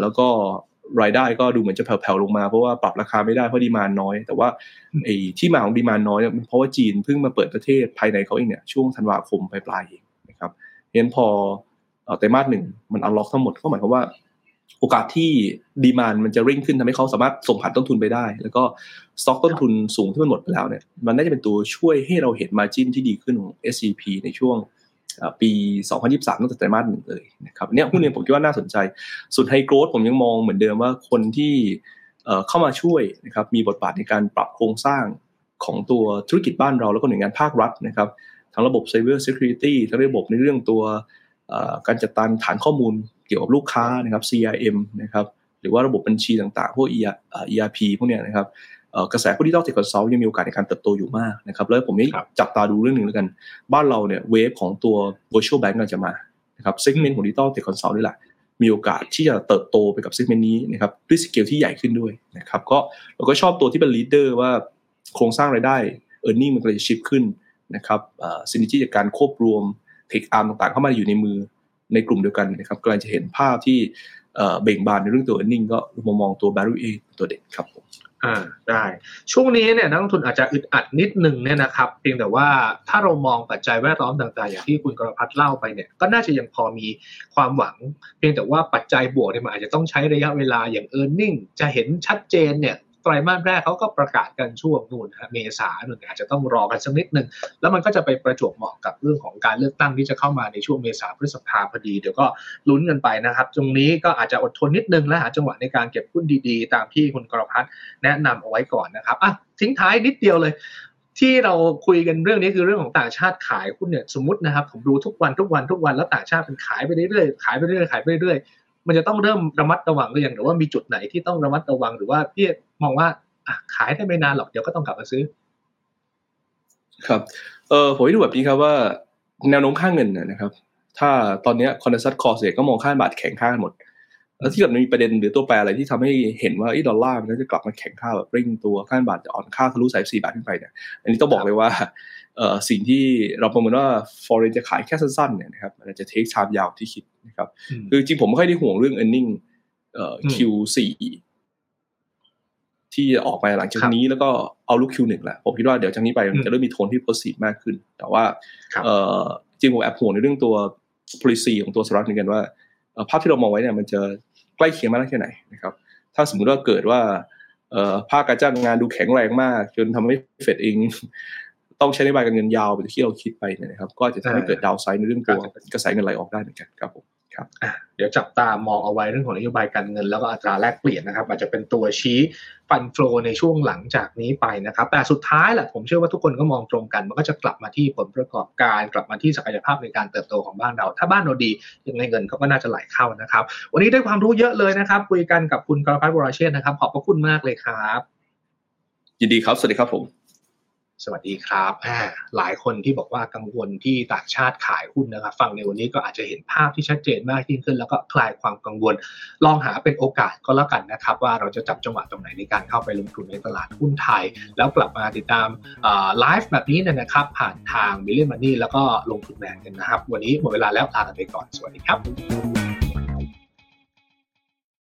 แล้วก็รายได้ก็ดูเหมือนจะแผ่วๆลงมาเพราะว่าปรับราคาไม่ได้เพราะดีมานน้อย แต่ว่าไอ้ที่มาของดีมานน้อยเพราะว่าจีนเพิ่งมาเปิดประเทศภายในเขาเองเนี่ยช่วงธันวาคมปลายๆเองนะครับเห็นพอ ไตรมาสหนึ่งมันอัลล็อกทั้งหมดก็หมายความว่า โอกาสที่ดีมานมันจะริ่งขึ้นทำให้เขาสามารถส่งผ่านต้นทุนไปได้ แล้วก็สต็อกต้นทุนสูงที่มันหมดไปแล้วเนี่ยมันน่าจะเป็นตัวช่วยให้เราเห็นมาจิ้นที่ดีขึ้นของ SCP ในช่วงปี 2023ตั้งแต่ไตรมาสหนึ่งเลยนะครับเนี่ยหุ้นเนี่ยผมคิดว่าน่าสนใจ ส่วน high growth ผมยังมองเหมือนเดิมว่าคนที่เข้ามาช่วยนะครับมีบทบาทในการปรับโครงสร้างของตัวธุรกิจบ้านเราแล้วก็หน่วยงานภาครัฐนะครับทั้งระบบ Cyber Security ทั้งระบบในเรื่องตัว การจัดการฐานข้อมูลเกี่ยวกับลูกค้านะครับ CRM นะครับหรือว่าระบบบัญชีต่างๆ พวก ERP พวกเนี้ยนะครับกระแสผู้ที่ต้อง tech consult ยังมีโอกาสในการเติบโตอยู่มากนะครับแล้วผมนี่จับตาดูเรื่องหนึ่งแล้วกัน บ้านเราเนี่ย wave ของตัว virtual bank กำลังจะมานะครับ segment ของ digital tech consult นี่แหละมีโอกาสที่จะเติบโตไปกับ segment นี้นะครับด้วยสเกลที่ใหญ่ขึ้นด้วยนะครับก็เราก็ชอบตัวที่เป็น leader ว่าโครงสร้างรายได้ earning มันก็จะ shift ขึ้นนะครับ synergy จากการควบรวม tech arm ต่างๆ เข้ามาอยู่ในมือในกลุ่มเดียวกันนะครับกำลังจะเห็นภาพที่เบ่งบานในเรื่องตัว e a r n i n g ก็มองมองตัว b a r r y A ตัวเด่นครับผมอ่าได้ช่วงนี้เนี่ยนักลงทุนอาจจะอึดอัดนิดนึงเนี่ยนะครับเพียงแต่ว่าถ้าเรามองปัจจัยแวดล้อมต่างๆ อย่างที่คุณกรพัฒน์เล่าไปเนี่ยก็น่าจะยังพอมีความหวัง เพียงแต่ว่าปัจจัยบวกเนี่ยมันอาจจะต้องใช้ระยะเวลาอย่าง e a r n i n g จะเห็นชัดเจนเนี่ย ไตรมาสแรกเขาก็ประกาศกันช่วงนู่นเมษาหนึ่งอาจจะต้องรอกันสักนิดหนึ่งแล้วมันก็จะไปประจวบเหมาะกับเรื่องของการเลือกตั้งที่จะเข้ามาในช่วงเมษาพฤษภาพอดีเดี๋ยวก็ลุ้นกันไปนะครับ ตรงนี้ก็อาจจะอดทนนิดนึงและหาจังหวะในการเก็บหุ้นดีๆ ตามที่คุณกรพัฒน์แนะนำเอาไว้ก่อนนะครับอะทิ้งท้ายนิดเดียวเลยที่เราคุยกันเรื่องนี้คือเรื่องของต่างชาติขายหุ้นเนี่ยสมมตินะครับผมดูทุกวันทุกวันทุกวันแล้วต่างชาติเป็นขายไปเรื่อยๆขายไปเรื่อยๆขายไปเรื่อยๆ มันจะต้องเริ่มระมัดระวังหรือยังหรือว่ามีจุดไหนที่ต้องระมัดระวังหรือว่าพี่มองว่าขายได้ไม่นานหรอกเดี๋ยวก็ต้องกลับมาซื้อ ครับเออผมดูแบบนี้ครับว่า แนวโน้มค่าเงินนะครับ ถ้าตอนนี้ consensus ก็มองค่าบาทแข็งค่าหมด แล้วที่เกิดมันมีประเด็นหรือตัวแปรอะไรที่ทำให้เห็นว่าดอลลาร์มันจะกลับมาแข็งค่าแบบเร่งตัวค่าบาทจะอ่อนค่าทะลุสายสี่บาทขึ้นไปเนี่ยอันนี้ต้องบอกเลยว่าสิ่งที่เราประเมินว่า foreign จะขายแค่สั้นๆเนี่ยนะครับมันจะ take time ยาวที่คิดนะครับคือจริงผมไม่ค่อยได้ห่วงเรื่อง earning เอ่อ Q4 ที่ออกมาหลังจากนี้แล้วก็เอาลุก Q1 แหละผมคิดว่าเดี๋ยวจากนี้ไปมันจะเริ่มมีโทนที่ positive มากขึ้น แต่ว่าเอ่อจริงผมแอบห่วงในเรื่องตัว policy ของตัวสหรัฐเหมือนกันว่าภาพที่เรามองไว้เนี่ยมันจะ ใกล้เคียงมากแค่ไหนนะครับ ถ้าสมมุติว่าเกิดว่าภาคการจ้างงานดูแข็งแรงมาก จนทำให้เฟดเองต้องใช้นโยบายการเงินยาวไปที่เราคิดไปเนี่ยนะครับ ก็จะทำให้เกิดดาวไซด์ในเรื่องตัวกระแสเงินไหลออกได้เหมือนกันครับผม ครับเดี๋ยวจับตามองเอาไว้เรื่องของนโยบายการเงิน แล้วก็อัตราแลกเปลี่ยนนะครับ อาจจะเป็นตัวชี้ฟันโฟลในช่วงหลังจากนี้ไปนะครับ แต่สุดท้ายแหละผมเชื่อว่าทุกคนก็มองตรงกัน มันก็จะกลับมาที่ผลประกอบการ กลับมาที่ศักยภาพในการเติบโตของบ้านเรา ถ้าบ้านเราดียังไงเงินเขาก็น่าจะไหลเข้านะครับ วันนี้ได้ความรู้เยอะเลยนะครับ คุยกันกับคุณกรพัฒน์วราเชษนะครับ ขอบพระคุณมากเลยครับ ยินดีครับ สวัสดีครับผม สวัสดีครับหลายคนที่บอกว่ากังวลที่ต่างชาติขายหุ้นนะครับ ฟังในวันนี้ก็อาจจะเห็นภาพที่ชัดเจนมากยิ่งขึ้น แล้วก็คลายความกังวล ลองหาเป็นโอกาสก็แล้วกันนะครับ ว่าเราจะจับจังหวะตรงไหนในการเข้าไปลงทุนในตลาดหุ้นไทย แล้วกลับมาติดตามไลฟ์แบบนี้นะครับ ผ่านทางมิลเลนมันนี่แล้วก็ลงทุนแมนกันนะครับ วันนี้หมดเวลาแล้วลาไปก่อนสวัสดีครับ